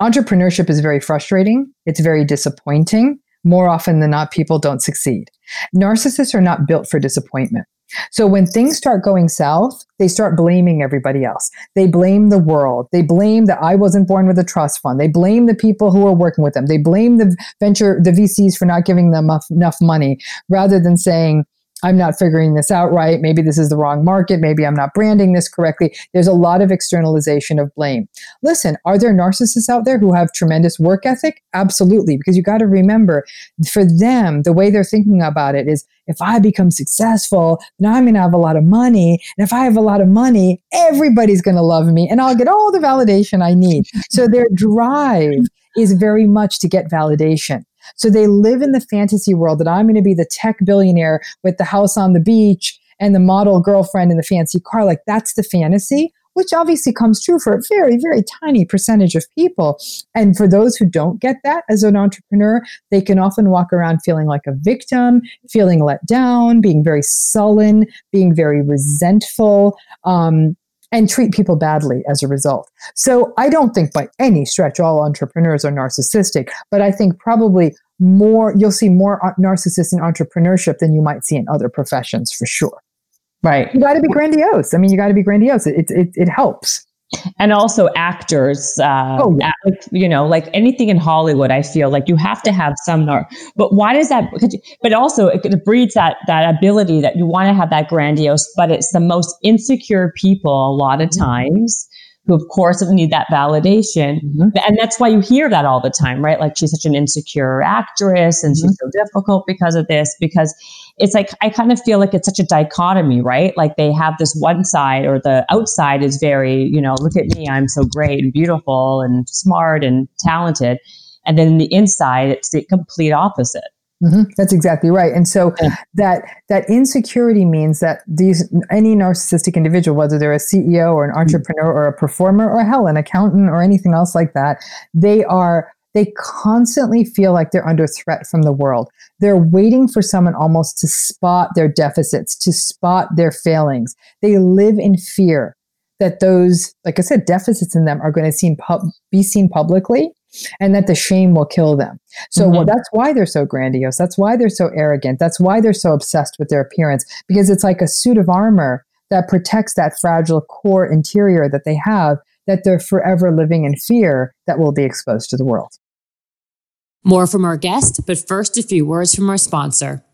entrepreneurship is very frustrating, it's very disappointing. More often than not, people don't succeed. Narcissists are not built for disappointment. So when things start going south, they start blaming everybody else. They blame the world. They blame that I wasn't born with a trust fund. They blame the people who are working with them. They blame the venture, the VCs for not giving them enough, enough money rather than saying, I'm not figuring this out right. Maybe this is the wrong market. Maybe I'm not branding this correctly. There's a lot of externalization of blame. Listen, are there narcissists out there who have tremendous work ethic? Absolutely. Because you got to remember, for them, the way they're thinking about it is if I become successful, then I'm going to have a lot of money. And if I have a lot of money, everybody's going to love me and I'll get all the validation I need. So their drive is very much to get validation. So they live in the fantasy world that I'm going to be the tech billionaire with the house on the beach and the model girlfriend in the fancy car. Like that's the fantasy, which obviously comes true for a very, very tiny percentage of people. And for those who don't get that as an entrepreneur, they can often walk around feeling like a victim, feeling let down, being very sullen, being very resentful. Um, and treat people badly as a result. So I don't think by any stretch all entrepreneurs are narcissistic, but I think probably more you'll see more uh, narcissists in entrepreneurship than you might see in other professions for sure. Right. You got to be grandiose. I mean, you got to be grandiose. It, it, it helps and also actors uh, oh, yeah. you know like anything in hollywood i feel like you have to have some but why does that but also it breeds that that ability that you want to have that grandiose but it's the most insecure people a lot of mm-hmm. times who of course need that validation. Mm-hmm. and that's why you hear that all the time right? Like she's such an insecure actress and mm-hmm. she's so difficult because of this because it's like i kind of feel like it's such a dichotomy right? Like they have this one side or the outside is very you know look at me i'm so great and beautiful and smart and talented. And then the inside it's the complete opposite Mm-hmm. That's exactly right. And so that that insecurity means that these any narcissistic individual, whether they're a CEO or an mm-hmm. entrepreneur or a performer or hell an accountant or anything else like that, they are they constantly feel like they're under threat from the world. They're waiting for someone almost to spot their deficits, to spot their failings. They live in fear that those, like I said, deficits in them are going to seen pub- be seen publicly and that the shame will kill them. So mm-hmm. well, that's why they're so grandiose. That's why they're so arrogant. That's why they're so obsessed with their appearance because it's like a suit of armor that protects that fragile core interior that they have that they're forever living in fear that will be exposed to the world. More from our guest, but first a few words from our sponsor.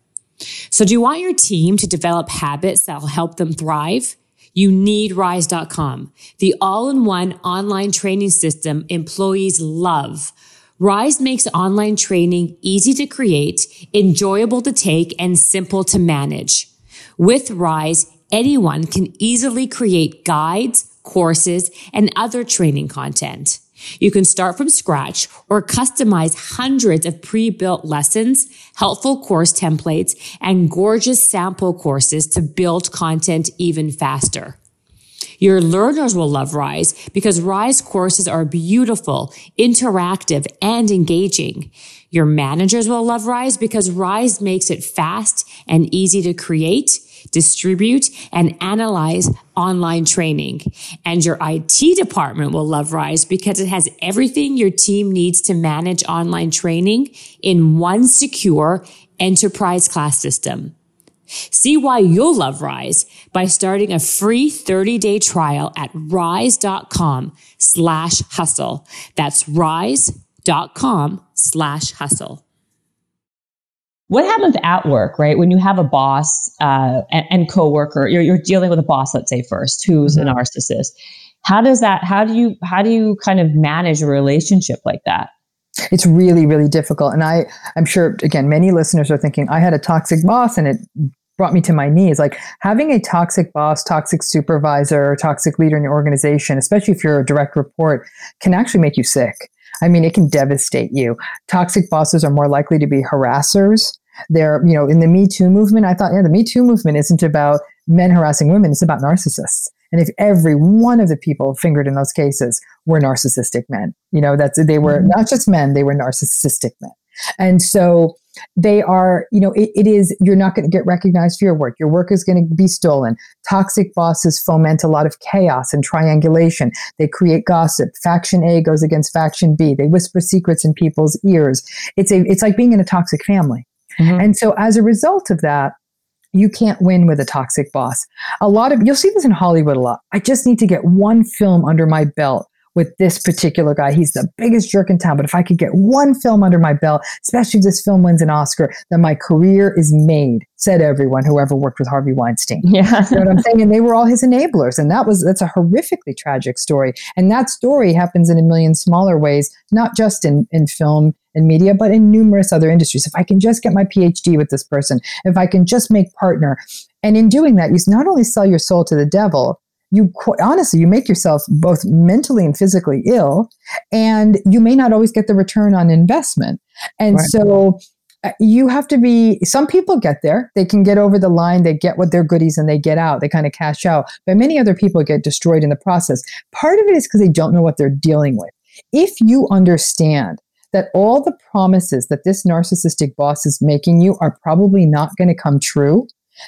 So do you want your team to develop habits that will help them thrive? You need rise.com, the all in one online training system employees love. Rise makes online training easy to create, enjoyable to take, and simple to manage. With Rise, anyone can easily create guides, courses, and other training content. You can start from scratch or customize hundreds of pre-built lessons, helpful course templates, and gorgeous sample courses to build content even faster. Your learners will love Rise because Rise courses are beautiful, interactive, and engaging. Your managers will love Rise because Rise makes it fast and easy to create distribute, and analyze online training. And your IT department will love Rise because it has everything your team needs to manage online training in one secure enterprise class system. See why you'll love Rise by starting a free 30 day trial at rise.com slash hustle. That's rise.com slash hustle what happens at work, right? When you have a boss uh, and, and coworker, you're, you're dealing with a boss, let's say first, who's mm-hmm. a narcissist. How does that? How do you how do you kind of manage a relationship like that? It's really really difficult, and I I'm sure again many listeners are thinking I had a toxic boss and it brought me to my knees. Like having a toxic boss, toxic supervisor, toxic leader in your organization, especially if you're a direct report, can actually make you sick. I mean, it can devastate you. Toxic bosses are more likely to be harassers. They're, you know, in the Me Too movement, I thought, yeah, the Me Too movement isn't about men harassing women, it's about narcissists. And if every one of the people fingered in those cases were narcissistic men, you know, that's they were mm-hmm. not just men, they were narcissistic men. And so they are, you know, it, it is, you're not going to get recognized for your work. Your work is going to be stolen. Toxic bosses foment a lot of chaos and triangulation. They create gossip. Faction A goes against faction B. They whisper secrets in people's ears. It's a, it's like being in a toxic family. Mm-hmm. And so as a result of that, you can't win with a toxic boss. A lot of, you'll see this in Hollywood a lot. I just need to get one film under my belt with this particular guy. He's the biggest jerk in town. But if I could get one film under my belt, especially if this film wins an Oscar, then my career is made, said everyone who ever worked with Harvey Weinstein. Yeah. you know what I'm saying? And they were all his enablers. And that was that's a horrifically tragic story. And that story happens in a million smaller ways, not just in, in film and media, but in numerous other industries. If I can just get my PhD with this person, if I can just make partner. And in doing that, you not only sell your soul to the devil, you quite honestly you make yourself both mentally and physically ill and you may not always get the return on investment. And right. so uh, you have to be some people get there. They can get over the line. They get what their goodies and they get out. They kind of cash out. But many other people get destroyed in the process. Part of it is because they don't know what they're dealing with. If you understand that all the promises that this narcissistic boss is making you are probably not going to come true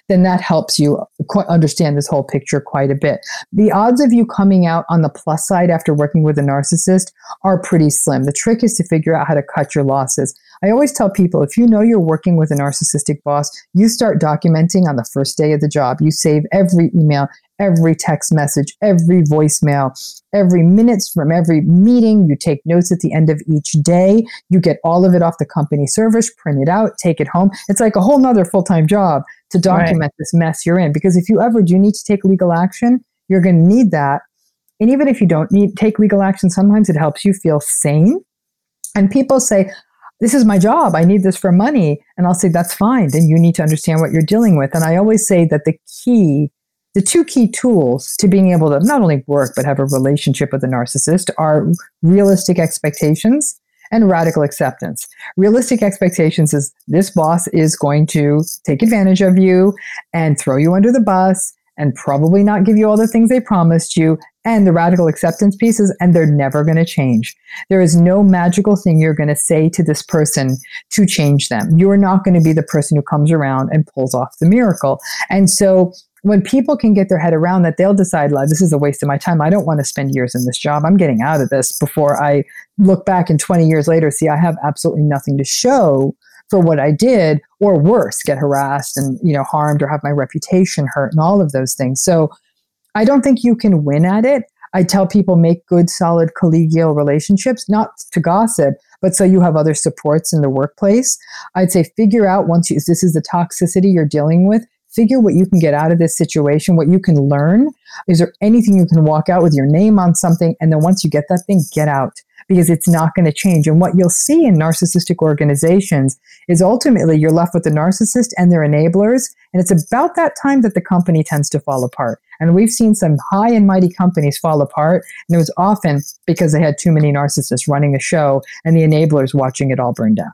then that helps you understand this whole picture quite a bit. The odds of you coming out on the plus side after working with a narcissist are pretty slim. The trick is to figure out how to cut your losses. I always tell people if you know you're working with a narcissistic boss, you start documenting on the first day of the job. You save every email, every text message, every voicemail, every minutes from every meeting. You take notes at the end of each day. You get all of it off the company servers, print it out, take it home. It's like a whole nother full time job to document right. this mess you're in. Because if you ever do need to take legal action, you're going to need that. And even if you don't need take legal action, sometimes it helps you feel sane. And people say, this is my job. I need this for money. And I'll say, that's fine. Then you need to understand what you're dealing with. And I always say that the key, the two key tools to being able to not only work, but have a relationship with a narcissist are realistic expectations and radical acceptance. Realistic expectations is this boss is going to take advantage of you and throw you under the bus and probably not give you all the things they promised you. And the radical acceptance pieces, and they're never going to change. There is no magical thing you're going to say to this person to change them. You're not going to be the person who comes around and pulls off the miracle. And so when people can get their head around that, they'll decide, like, this is a waste of my time. I don't want to spend years in this job. I'm getting out of this before I look back and 20 years later, see, I have absolutely nothing to show for what I did, or worse, get harassed and, you know, harmed or have my reputation hurt and all of those things. So I don't think you can win at it. I tell people make good, solid collegial relationships, not to gossip, but so you have other supports in the workplace. I'd say figure out once you, this is the toxicity you're dealing with, figure what you can get out of this situation, what you can learn. Is there anything you can walk out with your name on something? And then once you get that thing, get out because it's not going to change. And what you'll see in narcissistic organizations is ultimately you're left with the narcissist and their enablers. And it's about that time that the company tends to fall apart. And we've seen some high and mighty companies fall apart. And it was often because they had too many narcissists running the show and the enablers watching it all burn down.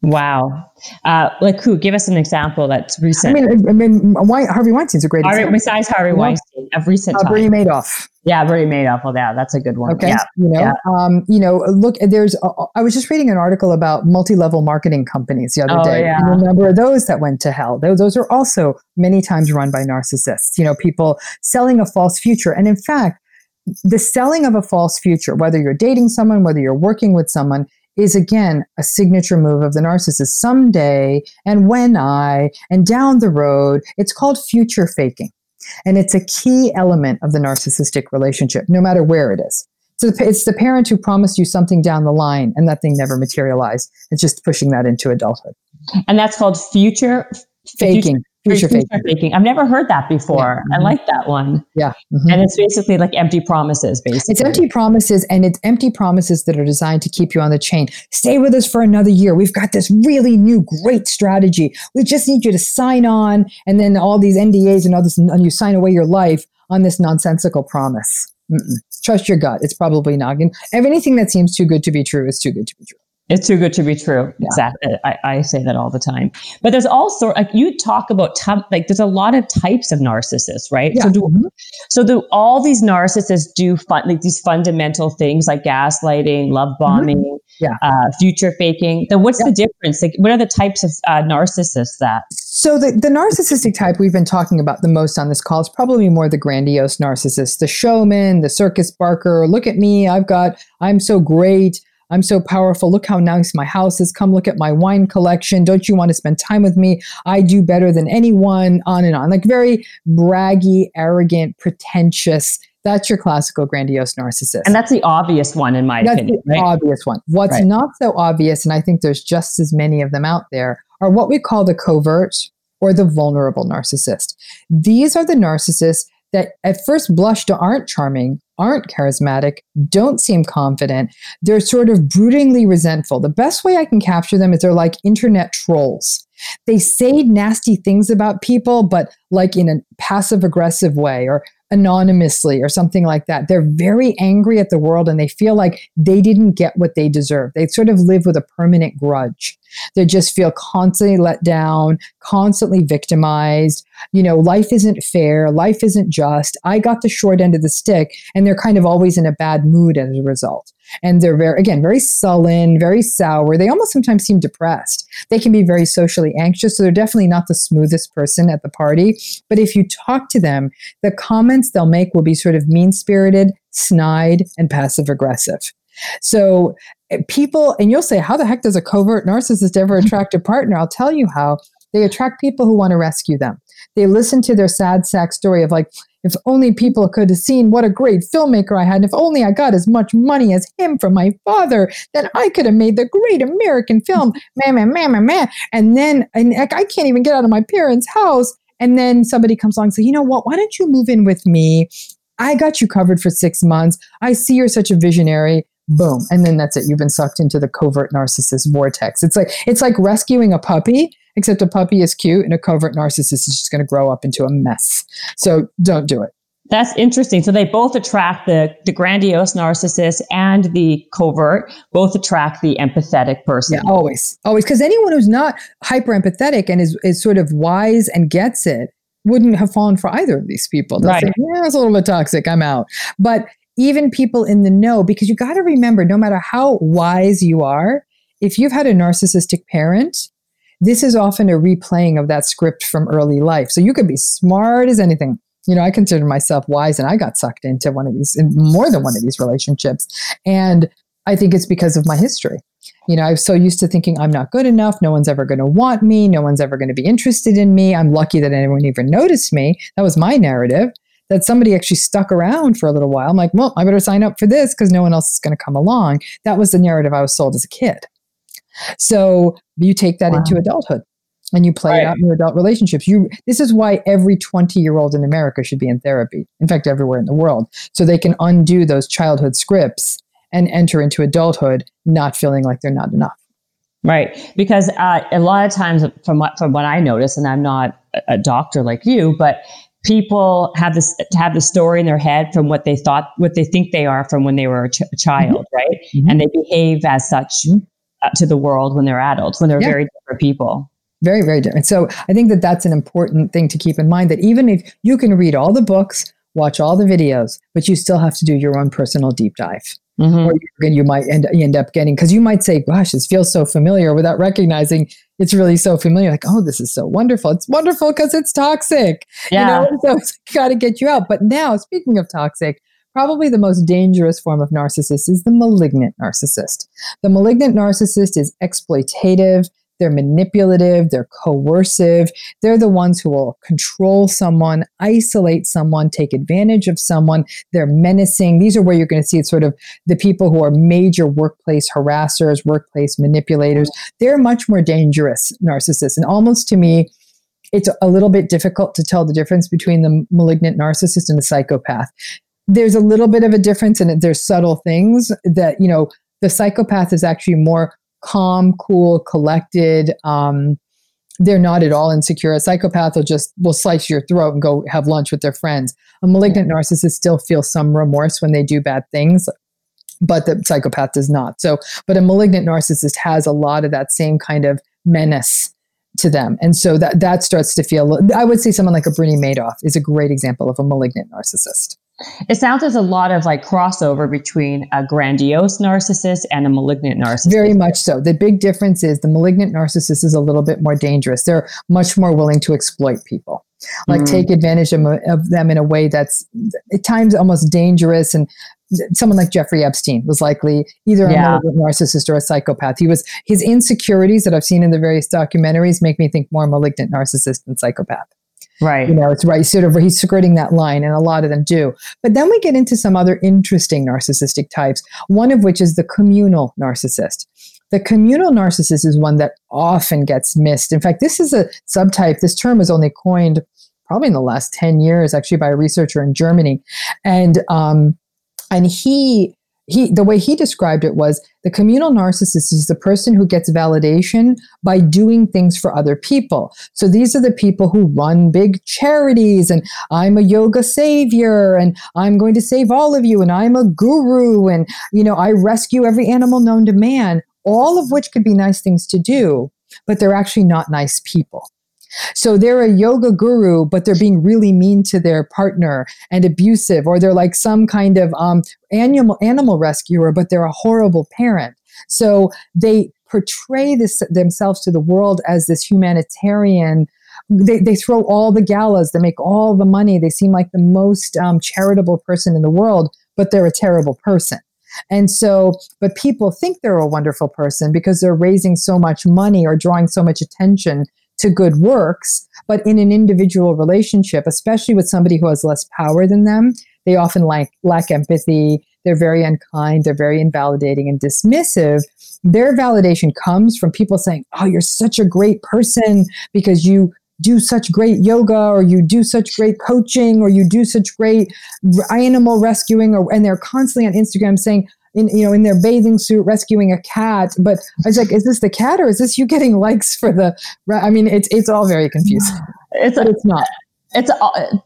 Wow. Uh, like who? Give us an example that's recent. I mean, I mean, why, Harvey Weinstein's a great Harvey, example. Besides Harvey Weinstein, of recent uh, Bernie Madoff. Yeah, Bernie Madoff. Well, yeah, that's a good one. Okay. Yeah. You know, yeah. um, you know, look, there's, uh, I was just reading an article about multi-level marketing companies the other oh, day. Yeah. And a number of those that went to hell. Those, those are also many times run by narcissists, you know, people selling a false future. And in fact, the selling of a false future, whether you're dating someone, whether you're working with someone, is again a signature move of the narcissist. Someday and when I and down the road, it's called future faking. And it's a key element of the narcissistic relationship, no matter where it is. So it's the parent who promised you something down the line and that thing never materialized. It's just pushing that into adulthood. And that's called future faking. Future, future, future faking. faking. I've never heard that before. Yeah. Mm-hmm. I like that one. Yeah. Mm-hmm. And it's basically like empty promises, basically. It's empty promises, and it's empty promises that are designed to keep you on the chain. Stay with us for another year. We've got this really new, great strategy. We just need you to sign on, and then all these NDAs and all this, and you sign away your life on this nonsensical promise. Mm-mm. Trust your gut. It's probably not. And anything that seems too good to be true is too good to be true. It's too good to be true. Yeah. Exactly. I, I, say that all the time. But there's also like you talk about t- like there's a lot of types of narcissists, right? Yeah. So do mm-hmm. so do all these narcissists do fun like these fundamental things like gaslighting, love mm-hmm. bombing, mm-hmm. yeah, uh, future faking. Then what's yeah. the difference? Like what are the types of uh, narcissists that? So the the narcissistic type we've been talking about the most on this call is probably more the grandiose narcissist, the showman, the circus barker. Look at me, I've got, I'm so great. I'm so powerful. Look how nice my house is. Come look at my wine collection. Don't you want to spend time with me? I do better than anyone, on and on. Like very braggy, arrogant, pretentious. That's your classical grandiose narcissist. And that's the obvious one, in my that's opinion. the right? obvious one. What's right. not so obvious, and I think there's just as many of them out there, are what we call the covert or the vulnerable narcissist. These are the narcissists that at first blush aren't charming, aren't charismatic, don't seem confident. They're sort of broodingly resentful. The best way I can capture them is they're like internet trolls. They say nasty things about people, but like in a passive aggressive way or anonymously or something like that. They're very angry at the world and they feel like they didn't get what they deserve. They sort of live with a permanent grudge. They just feel constantly let down, constantly victimized. You know, life isn't fair, life isn't just. I got the short end of the stick, and they're kind of always in a bad mood as a result. And they're very, again, very sullen, very sour. They almost sometimes seem depressed. They can be very socially anxious. So they're definitely not the smoothest person at the party. But if you talk to them, the comments they'll make will be sort of mean spirited, snide, and passive aggressive. So eh, people, and you'll say, how the heck does a covert narcissist ever attract a partner? I'll tell you how. They attract people who want to rescue them. They listen to their sad sack story of like, if only people could have seen what a great filmmaker I had, and if only I got as much money as him from my father, then I could have made the great American film. Man, man, man, man, man. And then and I can't even get out of my parents' house. And then somebody comes along and says, you know what? Why don't you move in with me? I got you covered for six months. I see you're such a visionary boom and then that's it you've been sucked into the covert narcissist vortex it's like it's like rescuing a puppy except a puppy is cute and a covert narcissist is just going to grow up into a mess so don't do it that's interesting. So they both attract the, the grandiose narcissist and the covert, both attract the empathetic person. Yeah, always. Always. Because anyone who's not hyper empathetic and is, is sort of wise and gets it wouldn't have fallen for either of these people. They'll right. say, yeah, it's a little bit toxic. I'm out. But even people in the know, because you got to remember no matter how wise you are, if you've had a narcissistic parent, this is often a replaying of that script from early life. So you could be smart as anything. You know, I consider myself wise and I got sucked into one of these, in more than one of these relationships. And I think it's because of my history. You know, I'm so used to thinking I'm not good enough. No one's ever going to want me. No one's ever going to be interested in me. I'm lucky that anyone even noticed me. That was my narrative that somebody actually stuck around for a little while. I'm like, well, I better sign up for this because no one else is going to come along. That was the narrative I was sold as a kid. So you take that wow. into adulthood and you play right. it out in your adult relationships. You this is why every 20 year old in America should be in therapy. In fact, everywhere in the world, so they can undo those childhood scripts and enter into adulthood not feeling like they're not enough. Right, because uh, a lot of times, from what from what I notice, and I'm not a doctor like you, but people have this have the story in their head from what they thought what they think they are from when they were a, ch- a child mm-hmm. right mm-hmm. and they behave as such mm-hmm. Uh, to the world when they're adults when they're yeah. very different people. Very very different. So i think that that's an important thing to keep in mind that even if you can read all the books watch all the videos but you still have to do your own personal deep dive. Mm-hmm. or you, you might end, you end up getting because you might say gosh this feels so familiar without recognizing it's really so familiar. Like oh this is so wonderful. It's wonderful because it's toxic. Yeah. you know? So it's got to get you out. But now speaking of toxic probably the most dangerous form of narcissist is the malignant narcissist the malignant narcissist is exploitative they're manipulative, they're coercive. They're the ones who will control someone, isolate someone, take advantage of someone. They're menacing. These are where you're going to see sort of the people who are major workplace harassers, workplace manipulators. They're much more dangerous narcissists. And almost to me, it's a little bit difficult to tell the difference between the malignant narcissist and the psychopath. There's a little bit of a difference, and there's subtle things that, you know, the psychopath is actually more calm, cool, collected. Um, they're not at all insecure. A psychopath will just will slice your throat and go have lunch with their friends. A malignant narcissist still feels some remorse when they do bad things. but the psychopath does not. So, but a malignant narcissist has a lot of that same kind of menace to them. And so that, that starts to feel, I would say someone like a Bernie Madoff is a great example of a malignant narcissist. It sounds as a lot of like crossover between a grandiose narcissist and a malignant narcissist. Very much so. The big difference is the malignant narcissist is a little bit more dangerous. They're much more willing to exploit people, like mm. take advantage of, of them in a way that's at times almost dangerous and someone like Jeffrey Epstein was likely either yeah. a narcissist or a psychopath. He was his insecurities that I've seen in the various documentaries make me think more malignant narcissist than psychopath. Right. You know, it's right. Sort of he's skirting that line, and a lot of them do. But then we get into some other interesting narcissistic types, one of which is the communal narcissist. The communal narcissist is one that often gets missed. In fact, this is a subtype. This term was only coined probably in the last 10 years, actually, by a researcher in Germany. And um, and he he the way he described it was the communal narcissist is the person who gets validation by doing things for other people. So these are the people who run big charities and i'm a yoga savior and i'm going to save all of you and i'm a guru and you know i rescue every animal known to man. All of which could be nice things to do but they're actually not nice people so they're a yoga guru, but they're being really mean to their partner and abusive, or they're like some kind of um, animal animal rescuer, but they're a horrible parent. So they portray this themselves to the world as this humanitarian. They, they throw all the galas, they make all the money, they seem like the most um, charitable person in the world, but they're a terrible person. And so, but people think they're a wonderful person because they're raising so much money or drawing so much attention to good works, but in an individual relationship, especially with somebody who has less power than them, they often lack, lack empathy. They're very unkind. They're very invalidating and dismissive. Their validation comes from people saying, Oh, you're such a great person because you do such great yoga or you do such great coaching or you do such great animal rescuing or and they're constantly on Instagram saying in you know in their bathing suit rescuing a cat. But i was like is this the cat or is this you getting likes for the i mean it's it's all very confusing. It's it's not. it's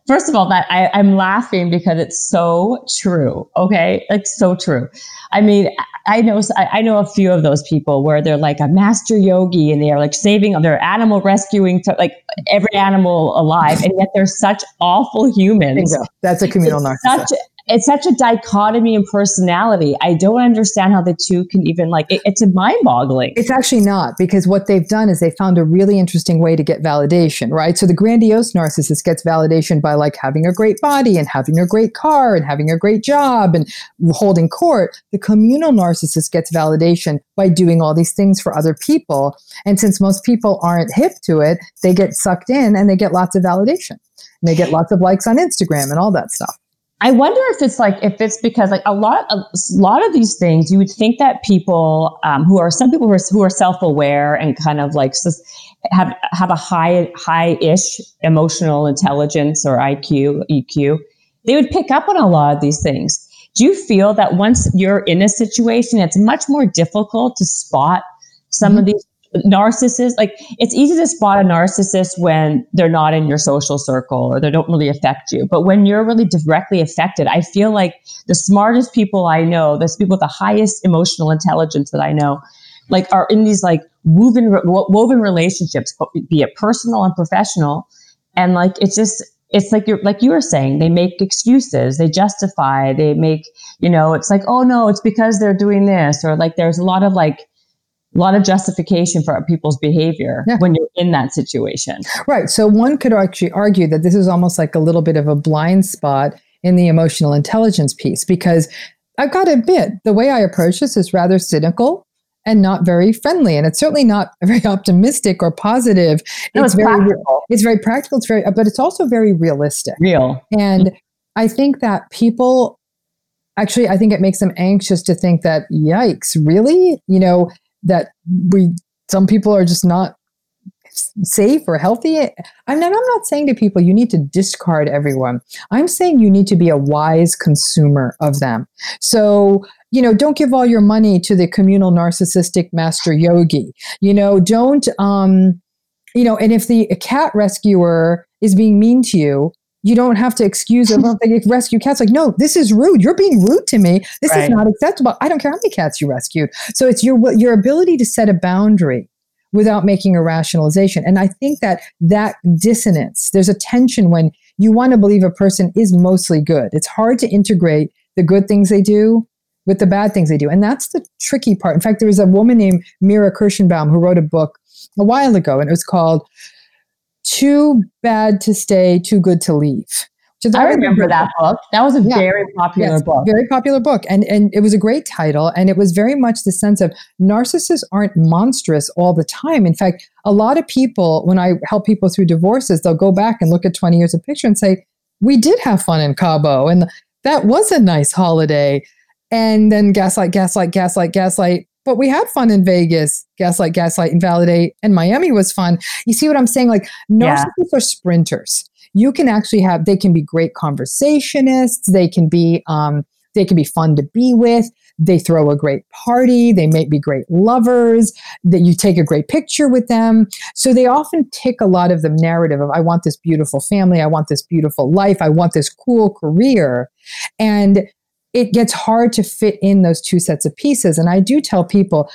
first of all that I, i'm laughing because it's so true okay? Like so true. I mean i know i know a few of those people where they're like a master yogi and they're like saving they're animal rescuing to like every animal alive and yet they're such awful humans. That's a communal narcissist. such, it's such a dichotomy in personality. I don't understand how the two can even like it, it's mind boggling. It's actually not because what they've done is they found a really interesting way to get validation, right? So the grandiose narcissist gets validation by like having a great body and having a great car and having a great job and holding court. The communal narcissist gets validation by doing all these things for other people. And since most people aren't hip to it, they get sucked in and they get lots of validation. And they get lots of likes on Instagram and all that stuff. I wonder if it's like if it's because like a lot a lot of these things you would think that people um, who are some people who are, who are self aware and kind of like have have a high high ish emotional intelligence or IQ EQ they would pick up on a lot of these things. Do you feel that once you're in a situation, it's much more difficult to spot some mm-hmm. of these narcissists like it's easy to spot a narcissist when they're not in your social circle or they don't really affect you. But when you're really directly affected i feel like the smartest people i know the people with the highest emotional intelligence that i know like are in these like woven woven relationships be it personal and professional. And like it's just it's like you're like you were saying they make excuses they justify they make you know it's like oh no it's because they're doing this or like there's a lot of like a lot of justification for people's behavior yeah. when you're in that situation. Right. So one could actually argue that this is almost like a little bit of a blind spot in the emotional intelligence piece because I've got to admit the way I approach this is rather cynical and not very friendly and it's certainly not very optimistic or positive no, it's, it's, very practical. it's very practical it's very but it's also very realistic real and i think that people actually i think it makes them anxious to think that yikes really you know that we some people are just not safe or healthy. I'm not, I'm not saying to people you need to discard everyone. I'm saying you need to be a wise consumer of them. So, you know, don't give all your money to the communal narcissistic master yogi. You know, don't um, you know, and if the cat rescuer is being mean to you, you don't have to excuse. Well, they rescue cats. Like, no, this is rude. You're being rude to me. This right. is not acceptable. I don't care how many cats you rescued. So it's your your ability to set a boundary without making a rationalization. And I think that that dissonance, there's a tension when you want to believe a person is mostly good. It's hard to integrate the good things they do with the bad things they do. And that's the tricky part. In fact, there was a woman named Mira Kirshenbaum who wrote a book a while ago, and it was called Too Bad to Stay, Too Good to Leave. I remember that book. That was a yeah. very popular yes, book. Very popular book. And and it was a great title. And it was very much the sense of narcissists aren't monstrous all the time. In fact, a lot of people, when I help people through divorces, they'll go back and look at 20 years of picture and say, We did have fun in Cabo. And that was a nice holiday. And then gaslight, gaslight, gaslight, gaslight but we had fun in Vegas, gaslight, gaslight, invalidate, and Miami was fun. You see what I'm saying? Like narcissists yeah. are sprinters. You can actually have they can be great conversationists. They can be um, they can be fun to be with. They throw a great party. They may be great lovers. That you take a great picture with them. So they often tick a lot of the narrative of I want this beautiful family. I want this beautiful life. I want this cool career. And it gets hard to fit in those two sets of pieces. And I do tell people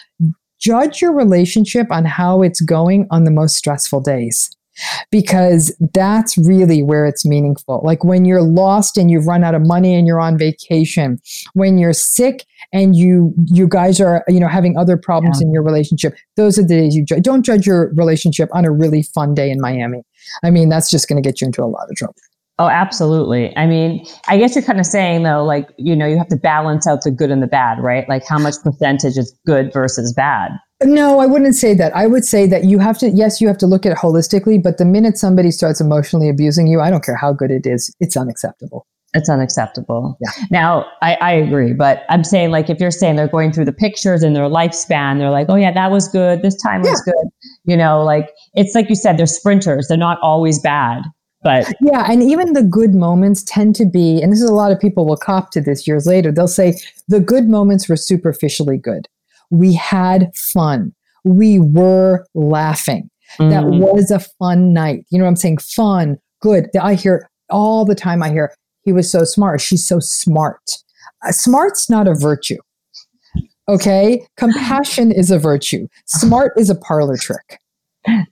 judge your relationship on how it's going on the most stressful days because that's really where it's meaningful. Like when you're lost and you've run out of money and you're on vacation, when you're sick and you you guys are you know having other problems yeah. in your relationship, those are the days you ju- don't judge your relationship on a really fun day in Miami. I mean, that's just going to get you into a lot of trouble. Oh, absolutely. I mean, I guess you're kind of saying though, like, you know, you have to balance out the good and the bad, right? Like how much percentage is good versus bad. No, I wouldn't say that. I would say that you have to, yes, you have to look at it holistically, but the minute somebody starts emotionally abusing you, I don't care how good it is, it's unacceptable. It's unacceptable. Yeah. Now, I, I agree, but I'm saying, like, if you're saying they're going through the pictures and their lifespan, they're like, oh, yeah, that was good. This time was yeah. good. You know, like, it's like you said, they're sprinters. They're not always bad. But yeah, and even the good moments tend to be, and this is a lot of people will cop to this years later. They'll say the good moments were superficially good. We had fun. We were laughing. Mm. That was a fun night. You know what I'm saying? Fun, good. I hear all the time. I hear he was so smart. She's so smart. Uh, smart's not a virtue. Okay, compassion is a virtue. Smart is a parlor trick.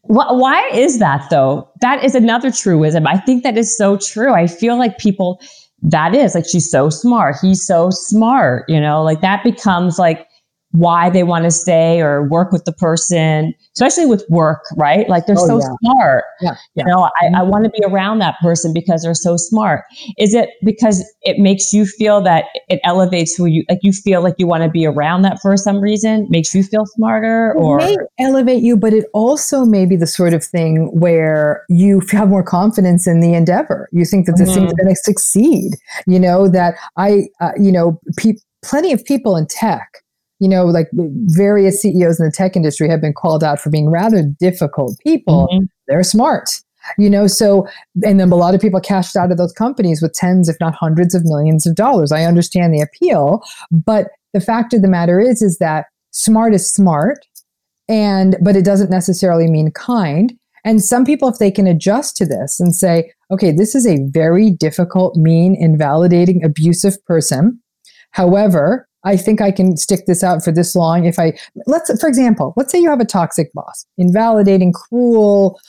Why is that though? That is another truism. I think that is so true. I feel like people, that is like, she's so smart. He's so smart, you know, like that becomes like why they want to stay or work with the person, especially with work, right? Like they're oh, so yeah. smart. Yeah, yeah. You know, I, I mm-hmm. want to be around that person because they're so smart. Is it because it makes you feel that it elevates who you like you feel like you want to be around that for some reason, makes you feel smarter or it may elevate you, but it also may be the sort of thing where you have more confidence in the endeavor. You think that this mm-hmm. thing's going to succeed. You know, that I, uh, you know, pe- plenty of people in tech you know, like various CEOs in the tech industry have been called out for being rather difficult people. Mm-hmm. They're smart, you know, so, and then a lot of people cashed out of those companies with tens, if not hundreds of millions of dollars. I understand the appeal, but the fact of the matter is, is that smart is smart and, but it doesn't necessarily mean kind. And some people, if they can adjust to this and say, okay, this is a very difficult, mean, invalidating, abusive person. However, I think I can stick this out for this long. If I, let's, for example, let's say you have a toxic boss, invalidating, cruel,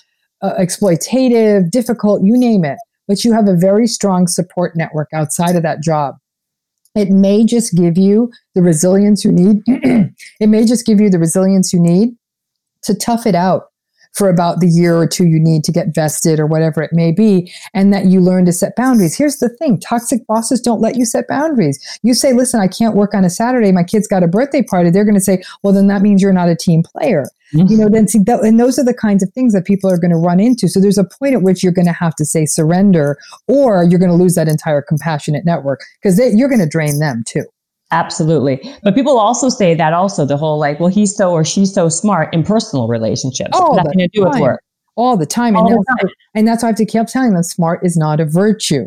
uh, exploitative, difficult, you name it, but you have a very strong support network outside of that job. It may just give you the resilience you need. it may just give you the resilience you need to tough it out for about the year or two you need to get vested or whatever it may be, and that you learn to set boundaries. Here's the thing toxic bosses don't let you set boundaries. You say, listen, I can't work on a Saturday, my kid's got a birthday party. They're going to say, well, then that means you're not a team player. Mm-hmm. You know, then see, that, and those are the kinds of things that people are going to run into. So there's a point at which you're going to have to say surrender, or you're going to lose that entire compassionate network because you're going to drain them too. Absolutely. But people also say that also the whole like, well, he's so or she's so smart in personal relationships. All Nothing to do with work. All the time. All and, the that's, time. and that's why I have to keep telling them smart is not a virtue.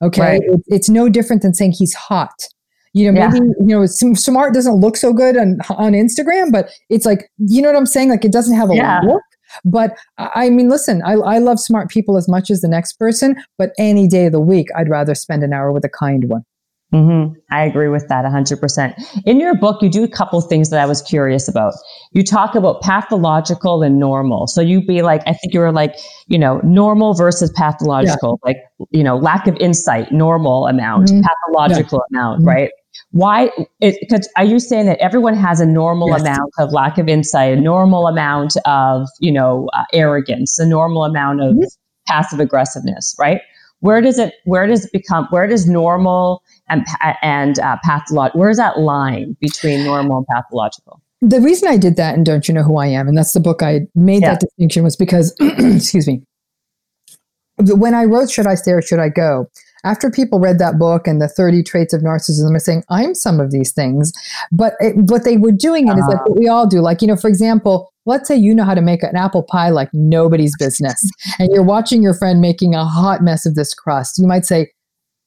Okay. Right. It, it's no different than saying he's hot. You know, maybe, yeah. you know, smart doesn't look so good on, on Instagram, but it's like, you know what I'm saying? Like it doesn't have a yeah. look, But I mean, listen, I, I love smart people as much as the next person, but any day of the week, I'd rather spend an hour with a kind one. Mm-hmm. I agree with that 100%. In your book, you do a couple things that I was curious about. You talk about pathological and normal. So you'd be like, I think you were like, you know, normal versus pathological, yeah. like, you know, lack of insight, normal amount, mm-hmm. pathological yeah. amount, mm-hmm. right? Why? Because are you saying that everyone has a normal yes. amount of lack of insight, a normal amount of, you know, uh, arrogance, a normal amount of mm-hmm. passive aggressiveness, right? Where does it, where does it become, where does normal and, and uh, pathological, where's that line between normal and pathological? The reason I did that and Don't You Know Who I Am, and that's the book I made yeah. that distinction was because, excuse me, when I wrote Should I Stay or Should I Go, after people read that book and the 30 traits of narcissism are saying i'm some of these things but it, what they were doing it uh-huh. is like what we all do like you know for example let's say you know how to make an apple pie like nobody's business and you're watching your friend making a hot mess of this crust you might say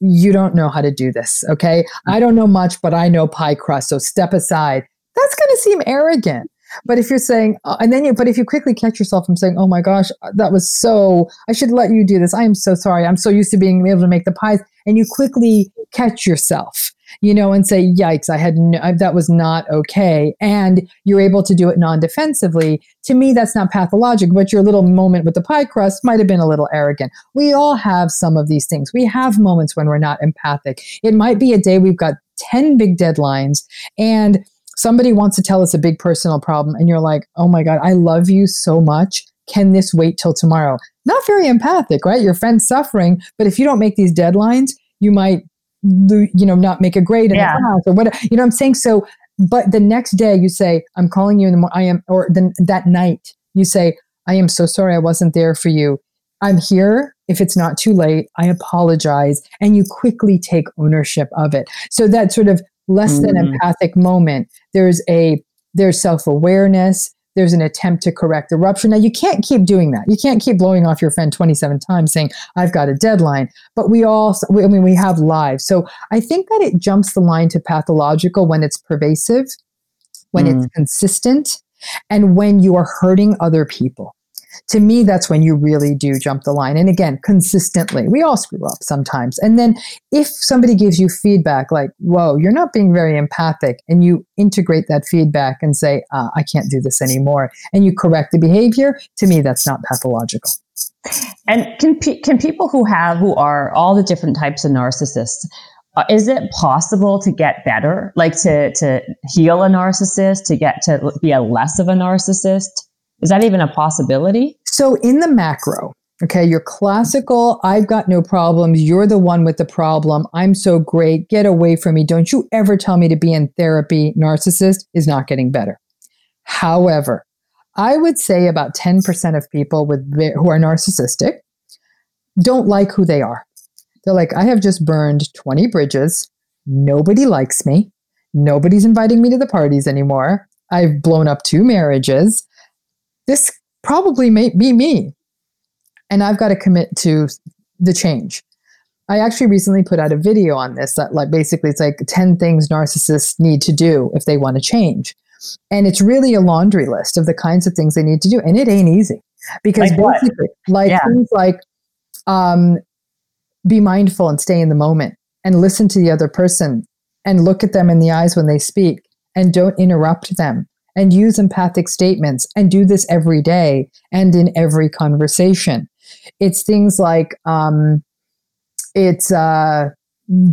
you don't know how to do this. Okay. I don't know much, but I know pie crust. So step aside. That's going to seem arrogant. But if you're saying, uh, and then you, but if you quickly catch yourself from saying, oh my gosh, that was so, I should let you do this. I am so sorry. I'm so used to being able to make the pies. And you quickly catch yourself you know, and say, yikes, I had no, that was not okay. And you're able to do it non defensively. To me, that's not pathologic, but your little moment with the pie crust might have been a little arrogant. We all have some of these things. We have moments when we're not empathic. It might be a day we've got 10 big deadlines and somebody wants to tell us a big personal problem. And you're like, oh my God, I love you so much. Can this wait till tomorrow? Not very empathic, right? Your friend's suffering, but if you don't make these deadlines, you might you know, not make a grade in yeah. the class or whatever. You know what I'm saying? So, but the next day you say, I'm calling you in the morning. I am, or then that night you say, I am so sorry I wasn't there for you. I'm here. If it's not too late, I apologize. And you quickly take ownership of it. So that sort of less mm-hmm. than empathic moment, there's a, there's self awareness, there's an attempt to correct the rupture. Now, you can't keep doing that. You can't keep blowing off your friend 27 times saying, I've got a deadline. But we all, I mean, we have lives. So I think that it jumps the line to pathological when it's pervasive, when mm. it's consistent, and when you are hurting other people to me, that's when you really do jump the line. And again, consistently, we all screw up sometimes. And then if somebody gives you feedback like, whoa, you're not being very empathic, and you integrate that feedback and say, uh, I can't do this anymore, and you correct the behavior, to me, that's not pathological. And can, can people who have, who are all the different types of narcissists, uh, is it possible to get better like to to heal a narcissist to get to be a less of a narcissist is that even a possibility? So, in the macro, okay, your classical, I've got no problems. You're the one with the problem. I'm so great. Get away from me. Don't you ever tell me to be in therapy. Narcissist is not getting better. However, I would say about 10% of people with who are narcissistic don't like who they are. They're like, I have just burned 20 bridges. Nobody likes me. Nobody's inviting me to the parties anymore. I've blown up two marriages this probably may be me. And I've got to commit to the change. I actually recently put out a video on this that like basically it's like 10 things narcissists need to do if they want to change. And it's really a laundry list of the kinds of things they need to do. And it ain't easy. Because like basically, what? like yeah. things like um, be mindful and stay in the moment and listen to the other person and look at them in the eyes when they speak and don't interrupt them and use empathic statements and do this every day and in every conversation. It's things like um, it's uh,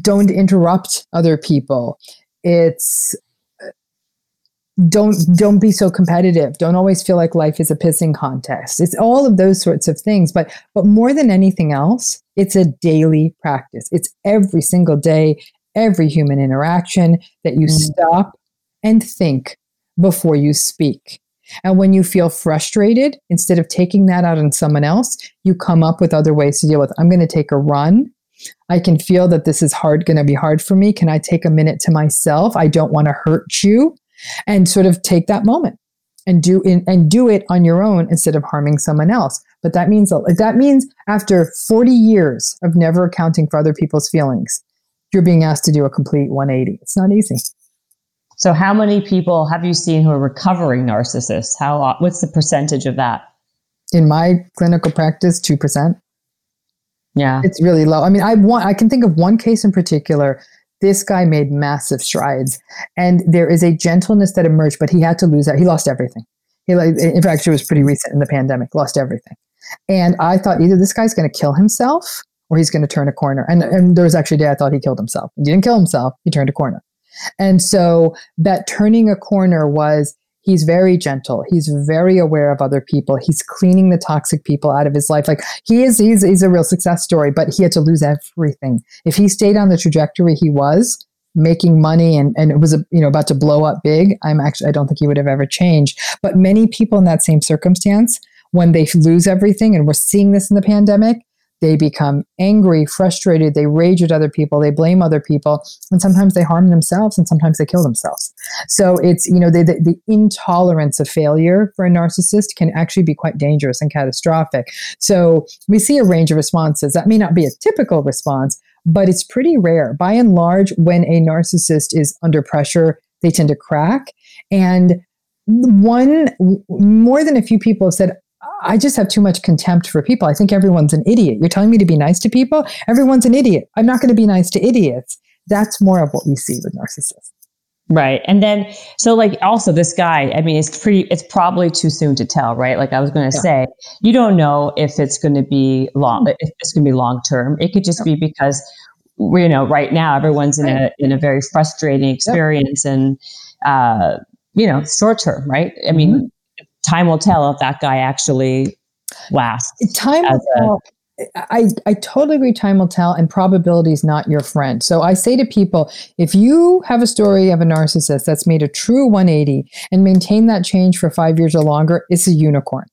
don't interrupt other people. It's don't don't be so competitive don't always feel like life is a pissing contest it's all of those sorts of things but but more than anything else it's a daily practice it's every single day every human interaction that you mm. stop and think before you speak. And when you feel frustrated, instead of taking that out on someone else, you come up with other ways to deal with. I'm going to take a run. I can feel that this is hard going to be hard for me. Can I take a minute to myself? I don't want to hurt you and sort of take that moment and do in, and do it on your own instead of harming someone else. But that means that means after 40 years of never accounting for other people's feelings, you're being asked to do a complete 180. It's not easy. So, how many people have you seen who are recovering narcissists? How uh, what's the percentage of that? In my clinical practice, 2%. Yeah. It's really low. I mean, I want I can think of one case in particular. This guy made massive strides, and there is a gentleness that emerged, but he had to lose that. He lost everything. He, in fact, it was pretty recent in the pandemic. Lost everything, and I thought either this guy's going to kill himself or he's going to turn a corner. And and there was actually a day I thought he killed himself. He didn't kill himself. He turned a corner, and so that turning a corner was he's very gentle. He's very aware of other people. He's cleaning the toxic people out of his life. Like he is he's, he's a real success story but he had to lose everything. If he stayed on the trajectory he was making money and, and it was you know about to blow up big i'm actually i don't think he would have ever changed. But many people in that same circumstance when they lose everything and we're seeing this in the pandemic they become angry, frustrated, they rage at other people, they blame other people, and sometimes they harm themselves and sometimes they kill themselves. So it's, you know, the, the, the, intolerance of failure for a narcissist can actually be quite dangerous and catastrophic. So we see a range of responses. That may not be a typical response, but it's pretty rare. By and large, when a narcissist is under pressure, they tend to crack. And one, more than a few people have said, I just have too much contempt for people. I think everyone's an idiot. You're telling me to be nice to people? Everyone's an idiot. I'm not going to be nice to idiots. That's more of what we see with narcissists. Right. And then, so like also this guy, I mean, it's pretty, it's probably too soon to tell, right? Like I was going to yeah. say, you don't know if it's going to be long, mm-hmm. if it's going to be long term. It could just be because, you know, right now everyone's in a, in a very frustrating experience yep. and, uh, you know, short term, right? I mean, mm-hmm time will tell if that guy actually lasts. Time will tell. I, I totally agree. Time will tell, and probability is not your friend. So I say to people if you have a story of a narcissist that's made a true 180 and maintain that change for five years or longer, it's a unicorn.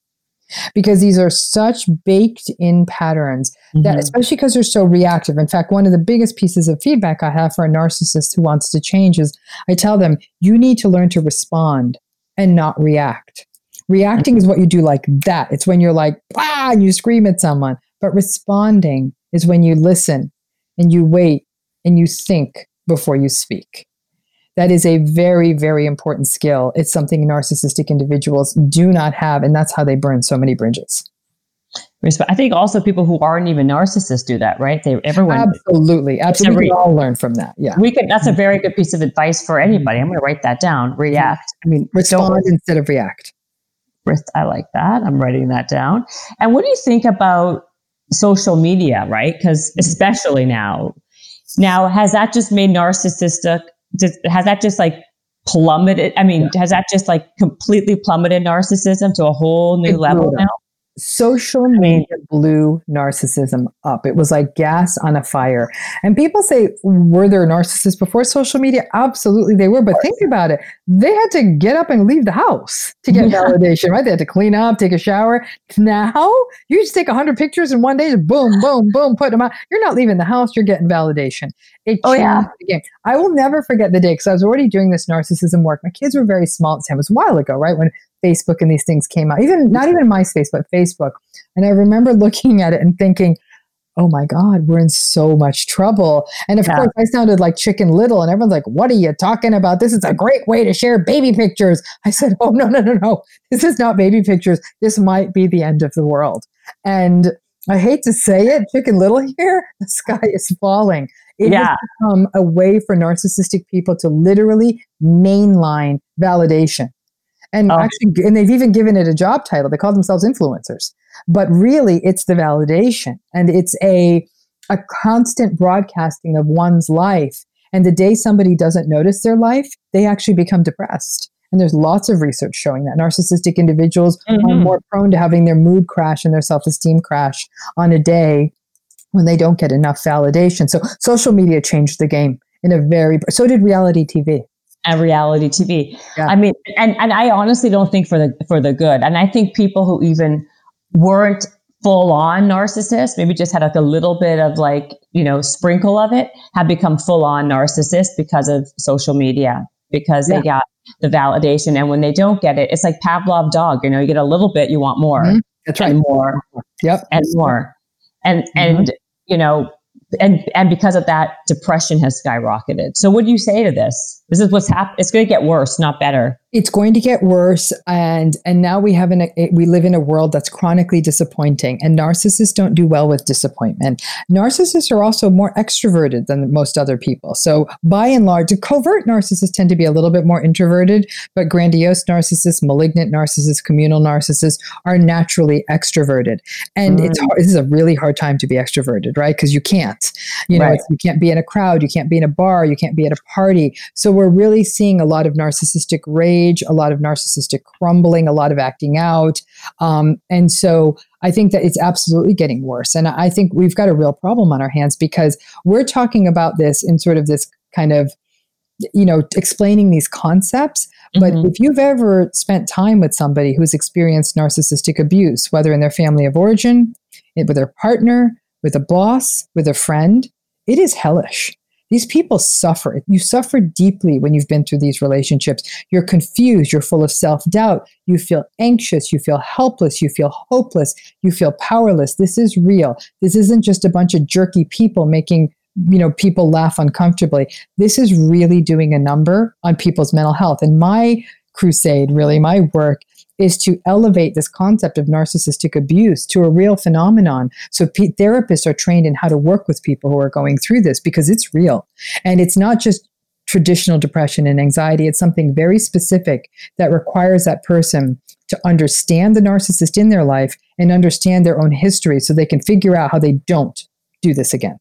Because these are such baked in patterns that, mm-hmm. especially because they're so reactive. In fact, one of the biggest pieces of feedback I have for a narcissist who wants to change is I tell them, you need to learn to respond and not react. Reacting is what you do like that. It's when you're like, ah, and you scream at someone. But responding is when you listen and you wait and you think before you speak. That is a very, very important skill. It's something narcissistic individuals do not have, and that's how they burn so many bridges. I think also people who aren't even narcissists do that, right? They everyone absolutely, absolutely. We can all learn from that. Yeah, we could. That's a very good piece of advice for anybody. I'm going to write that down. React. I mean, respond instead of react. I like that. I'm writing that down. And what do you think about social media, right? Because especially now, now has that just made narcissistic? Has that just like plummeted? I mean, has that just like completely plummeted narcissism to a whole new level now? Social media blew narcissism up. It was like gas on a fire. And people say, were there narcissists before social media? Absolutely, they were. But think about it. They had to get up and leave the house to get yeah. validation, right? They had to clean up, take a shower. Now, you just take 100 pictures in one day, boom, boom, boom, put them out. You're not leaving the house, you're getting validation. It oh, yeah. the game. I will never forget the day because I was already doing this narcissism work. My kids were very small at the time. It was a while ago, right? When Facebook and these things came out, even not even MySpace, but Facebook. And I remember looking at it and thinking, oh my God, we're in so much trouble. And of yeah. course, I sounded like Chicken Little, and everyone's like, what are you talking about? This is a great way to share baby pictures. I said, oh, no, no, no, no. This is not baby pictures. This might be the end of the world. And I hate to say it, Chicken Little here, the sky is falling. It yeah. has become a way for narcissistic people to literally mainline validation and oh. actually and they've even given it a job title. They call themselves influencers. But really it's the validation. And it's a a constant broadcasting of one's life. And the day somebody doesn't notice their life they actually become depressed. And there's lots of research showing that. Narcissistic individuals mm-hmm. are more prone to having their mood crash and their self-esteem crash on a day when they don't get enough validation. So social media changed the game in a very so did reality tv and reality TV. Yeah. I mean, and and I honestly don't think for the for the good. And I think people who even weren't full on narcissists, maybe just had like a little bit of like you know sprinkle of it, have become full on narcissists because of social media because yeah. they got the validation. And when they don't get it, it's like Pavlov dog. You know, you get a little bit, you want more. Mm-hmm. That's right. And more. Yep. And more. And mm-hmm. and you know, and and because of that, depression has skyrocketed. So, what do you say to this? This is what's happening. It's going to get worse, not better it's going to get worse and and now we have an we live in a world that's chronically disappointing and narcissists don't do well with disappointment narcissists are also more extroverted than most other people so by and large covert narcissists tend to be a little bit more introverted but grandiose narcissists malignant narcissists communal narcissists are naturally extroverted and mm. it's hard, this is a really hard time to be extroverted right because you can't you know right. you can't be in a crowd you can't be in a bar you can't be at a party so we're really seeing a lot of narcissistic rage a lot of narcissistic crumbling, a lot of acting out. Um, and so I think that it's absolutely getting worse. And I think we've got a real problem on our hands because we're talking about this in sort of this kind of, you know, explaining these concepts. But mm-hmm. if you've ever spent time with somebody who's experienced narcissistic abuse, whether in their family of origin, with their partner, with a boss, with a friend, it is hellish. These people suffer. You suffer deeply when you've been through these relationships. You're confused. You're full of self doubt. You feel anxious. You feel helpless. You feel hopeless. You feel powerless. This is real. This isn't just a bunch of jerky people making you know people laugh uncomfortably this is really doing a number on people's mental health and my crusade really my work is to elevate this concept of narcissistic abuse to a real phenomenon. So p- therapists are trained in how to work with people who are going through this because it's real. And it's not just traditional depression and anxiety, it's something very specific that requires that person to understand the narcissist in their life and understand their own history so they can figure out how they don't do this again.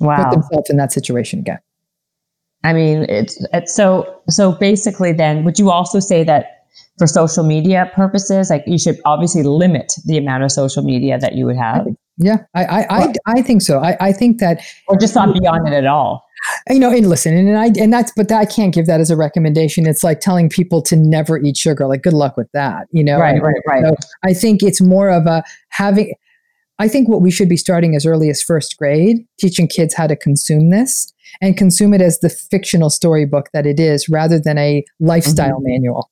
Wow. Put themselves in that situation again. I mean, it's, it's so so basically then would you also say that for social media purposes, like you should obviously limit the amount of social media that you would have. Yeah, I I, I, I think so. I, I think that, or just not beyond it at all. You know, and listen, and and I and that's, but I can't give that as a recommendation. It's like telling people to never eat sugar. Like, good luck with that. You know, right, right, right. So I think it's more of a having. I think what we should be starting as early as first grade, teaching kids how to consume this and consume it as the fictional storybook that it is, rather than a lifestyle mm-hmm. manual.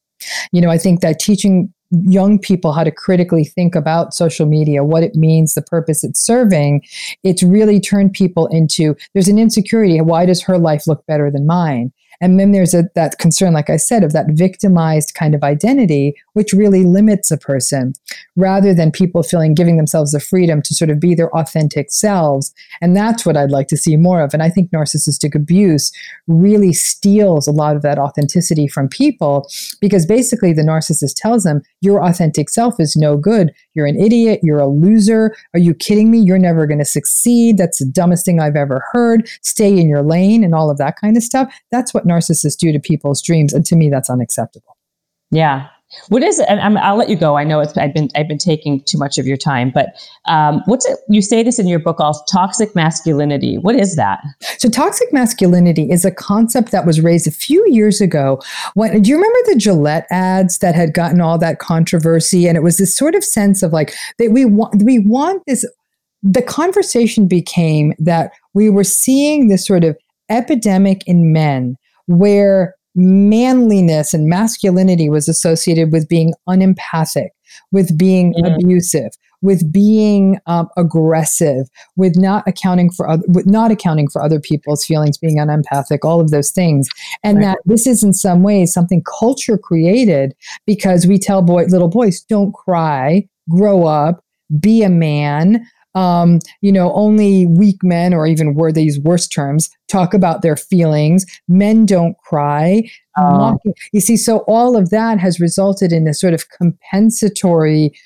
You know, I think that teaching young people how to critically think about social media, what it means, the purpose it's serving, it's really turned people into there's an insecurity. Why does her life look better than mine? And then there's a, that concern, like I said, of that victimized kind of identity, which really limits a person rather than people feeling giving themselves the freedom to sort of be their authentic selves. And that's what I'd like to see more of. And I think narcissistic abuse really steals a lot of that authenticity from people because basically the narcissist tells them, your authentic self is no good. You're an idiot. You're a loser. Are you kidding me? You're never going to succeed. That's the dumbest thing I've ever heard. Stay in your lane and all of that kind of stuff. That's what narcissists do to people's dreams. And to me, that's unacceptable. Yeah. What is it? And i will let you go. I know it's I've been I've been taking too much of your time, but um, what's it? You say this in your book, also toxic masculinity. What is that? So, toxic masculinity is a concept that was raised a few years ago. When do you remember the Gillette ads that had gotten all that controversy? And it was this sort of sense of like that we want we want this. The conversation became that we were seeing this sort of epidemic in men where manliness and masculinity was associated with being unempathic, with being mm-hmm. abusive, with being um, aggressive, with not accounting for other, with not accounting for other people's feelings, being unempathic, all of those things, and right. that this is in some ways something culture created because we tell boy little boys don't cry, grow up, be a man um, you know, only weak men, or even where they use worse terms, talk about their feelings. Men don't cry. Oh. You see, so all of that has resulted in this sort of compensatory,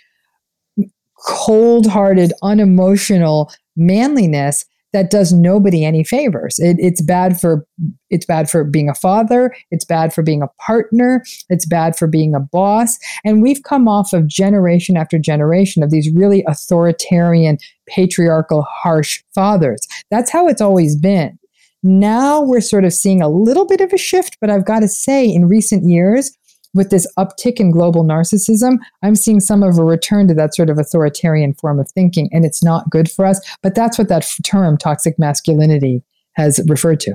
cold hearted, unemotional manliness that does nobody any favors. It, it's bad for it's bad for being a father. It's bad for being a partner. It's bad for being a boss. And we've come off of generation after generation of these really authoritarian, patriarchal, harsh fathers. That's how it's always been. Now we're sort of seeing a little bit of a shift, but I've got to say, in recent years, with this uptick in global narcissism, I'm seeing some of a return to that sort of authoritarian form of thinking, and it's not good for us. But that's what that term toxic masculinity has referred to.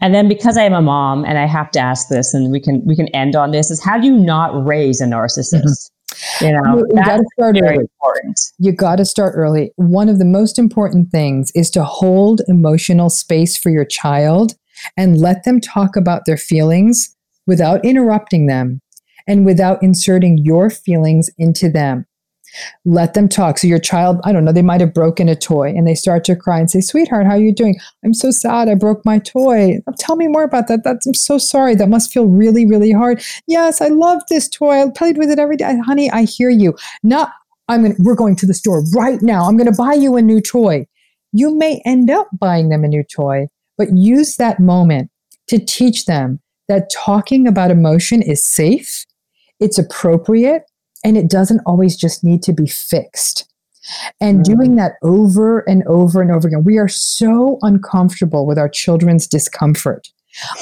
And then because I am a mom and I have to ask this and we can we can end on this is how do you not raise a narcissist? Mm-hmm. You know, you, you got to start very early. important. You got to start early. One of the most important things is to hold emotional space for your child and let them talk about their feelings without interrupting them and without inserting your feelings into them. Let them talk. So your child, I don't know, they might have broken a toy and they start to cry and say, "Sweetheart, how are you doing? I'm so sad. I broke my toy. Tell me more about that. That's I'm so sorry. That must feel really, really hard. Yes, I love this toy. I played with it every day. Honey, I hear you. Not I'm going we're going to the store right now. I'm going to buy you a new toy. You may end up buying them a new toy, but use that moment to teach them that talking about emotion is safe, it's appropriate, and it doesn't always just need to be fixed. And mm-hmm. doing that over and over and over again, we are so uncomfortable with our children's discomfort.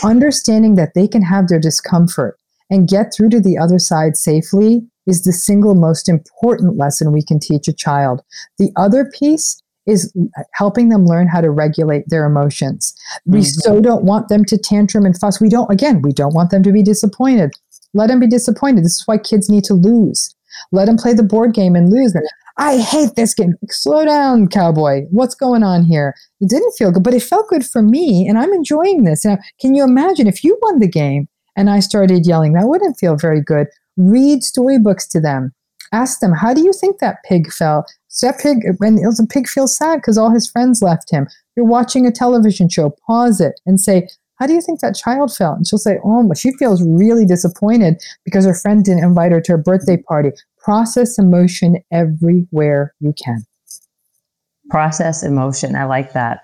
Understanding that they can have their discomfort and get through to the other side safely is the single most important lesson we can teach a child. The other piece is helping them learn how to regulate their emotions. We mm-hmm. so don't want them to tantrum and fuss. We don't, again, we don't want them to be disappointed. Let them be disappointed. This is why kids need to lose. Let them play the board game and lose. I hate this game. Slow down, cowboy. What's going on here? It didn't feel good, but it felt good for me, and I'm enjoying this. Now, can you imagine if you won the game and I started yelling? That wouldn't feel very good. Read storybooks to them. Ask them, how do you think that pig felt? So that pig, when the pig feels sad because all his friends left him. You're watching a television show. Pause it and say, how do you think that child felt? And she'll say, Oh, she feels really disappointed because her friend didn't invite her to her birthday party. Process emotion everywhere you can. Process emotion. I like that.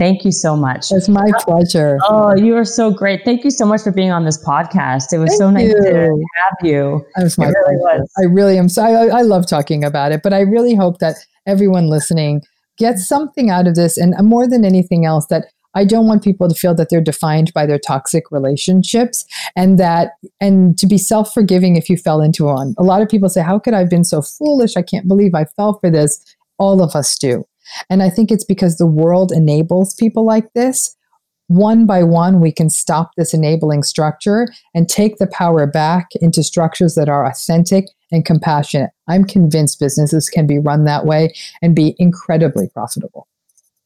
Thank you so much. It's my pleasure. Oh, you are so great. Thank you so much for being on this podcast. It was Thank so nice you. to have you. It was my it really pleasure. Was. I really am. So I, I love talking about it, but I really hope that everyone listening gets something out of this and more than anything else that I don't want people to feel that they're defined by their toxic relationships and that, and to be self forgiving if you fell into one. A lot of people say, How could I have been so foolish? I can't believe I fell for this. All of us do. And I think it's because the world enables people like this. One by one, we can stop this enabling structure and take the power back into structures that are authentic and compassionate. I'm convinced businesses can be run that way and be incredibly profitable.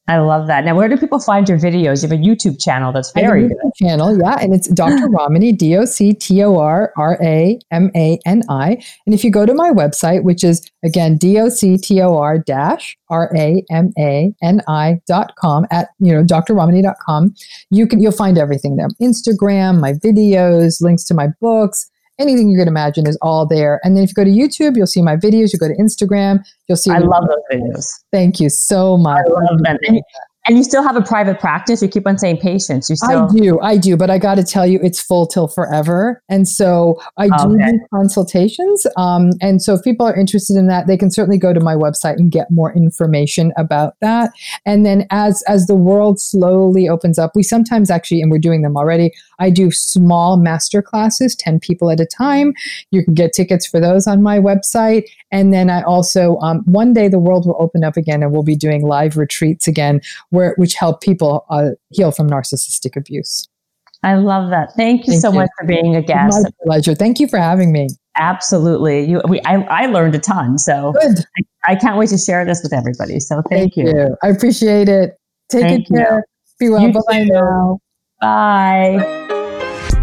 I love that. Now, where do people find your videos? You have a YouTube channel that's very good. Channel, yeah, and it's Dr. Ramani, D O C T O R R A M A N I. And if you go to my website, which is again D O C T O R dash R A M A N I dot com at you know drramani.com, you can you'll find everything there. Instagram, my videos, links to my books, anything you can imagine is all there. And then if you go to YouTube, you'll see my videos. You go to Instagram, you'll see. I love those videos. Thank you so much. I love them. And, and you still have a private practice. You keep on saying patients. You still. I do. I do. But I got to tell you, it's full till forever. And so I do okay. do consultations. Um, and so if people are interested in that, they can certainly go to my website and get more information about that. And then as as the world slowly opens up, we sometimes actually, and we're doing them already. I do small master classes, 10 people at a time. You can get tickets for those on my website. And then I also, um, one day the world will open up again and we'll be doing live retreats again where which help people uh, heal from narcissistic abuse. I love that. Thank you Thank so you. much for being a guest. My pleasure. Thank you for having me. Absolutely. You, we, I, I learned a ton. So Good. I, I can't wait to share this with everybody. So thank, thank you. you. I appreciate it. Take thank care. You. Be well. Bye now. Bye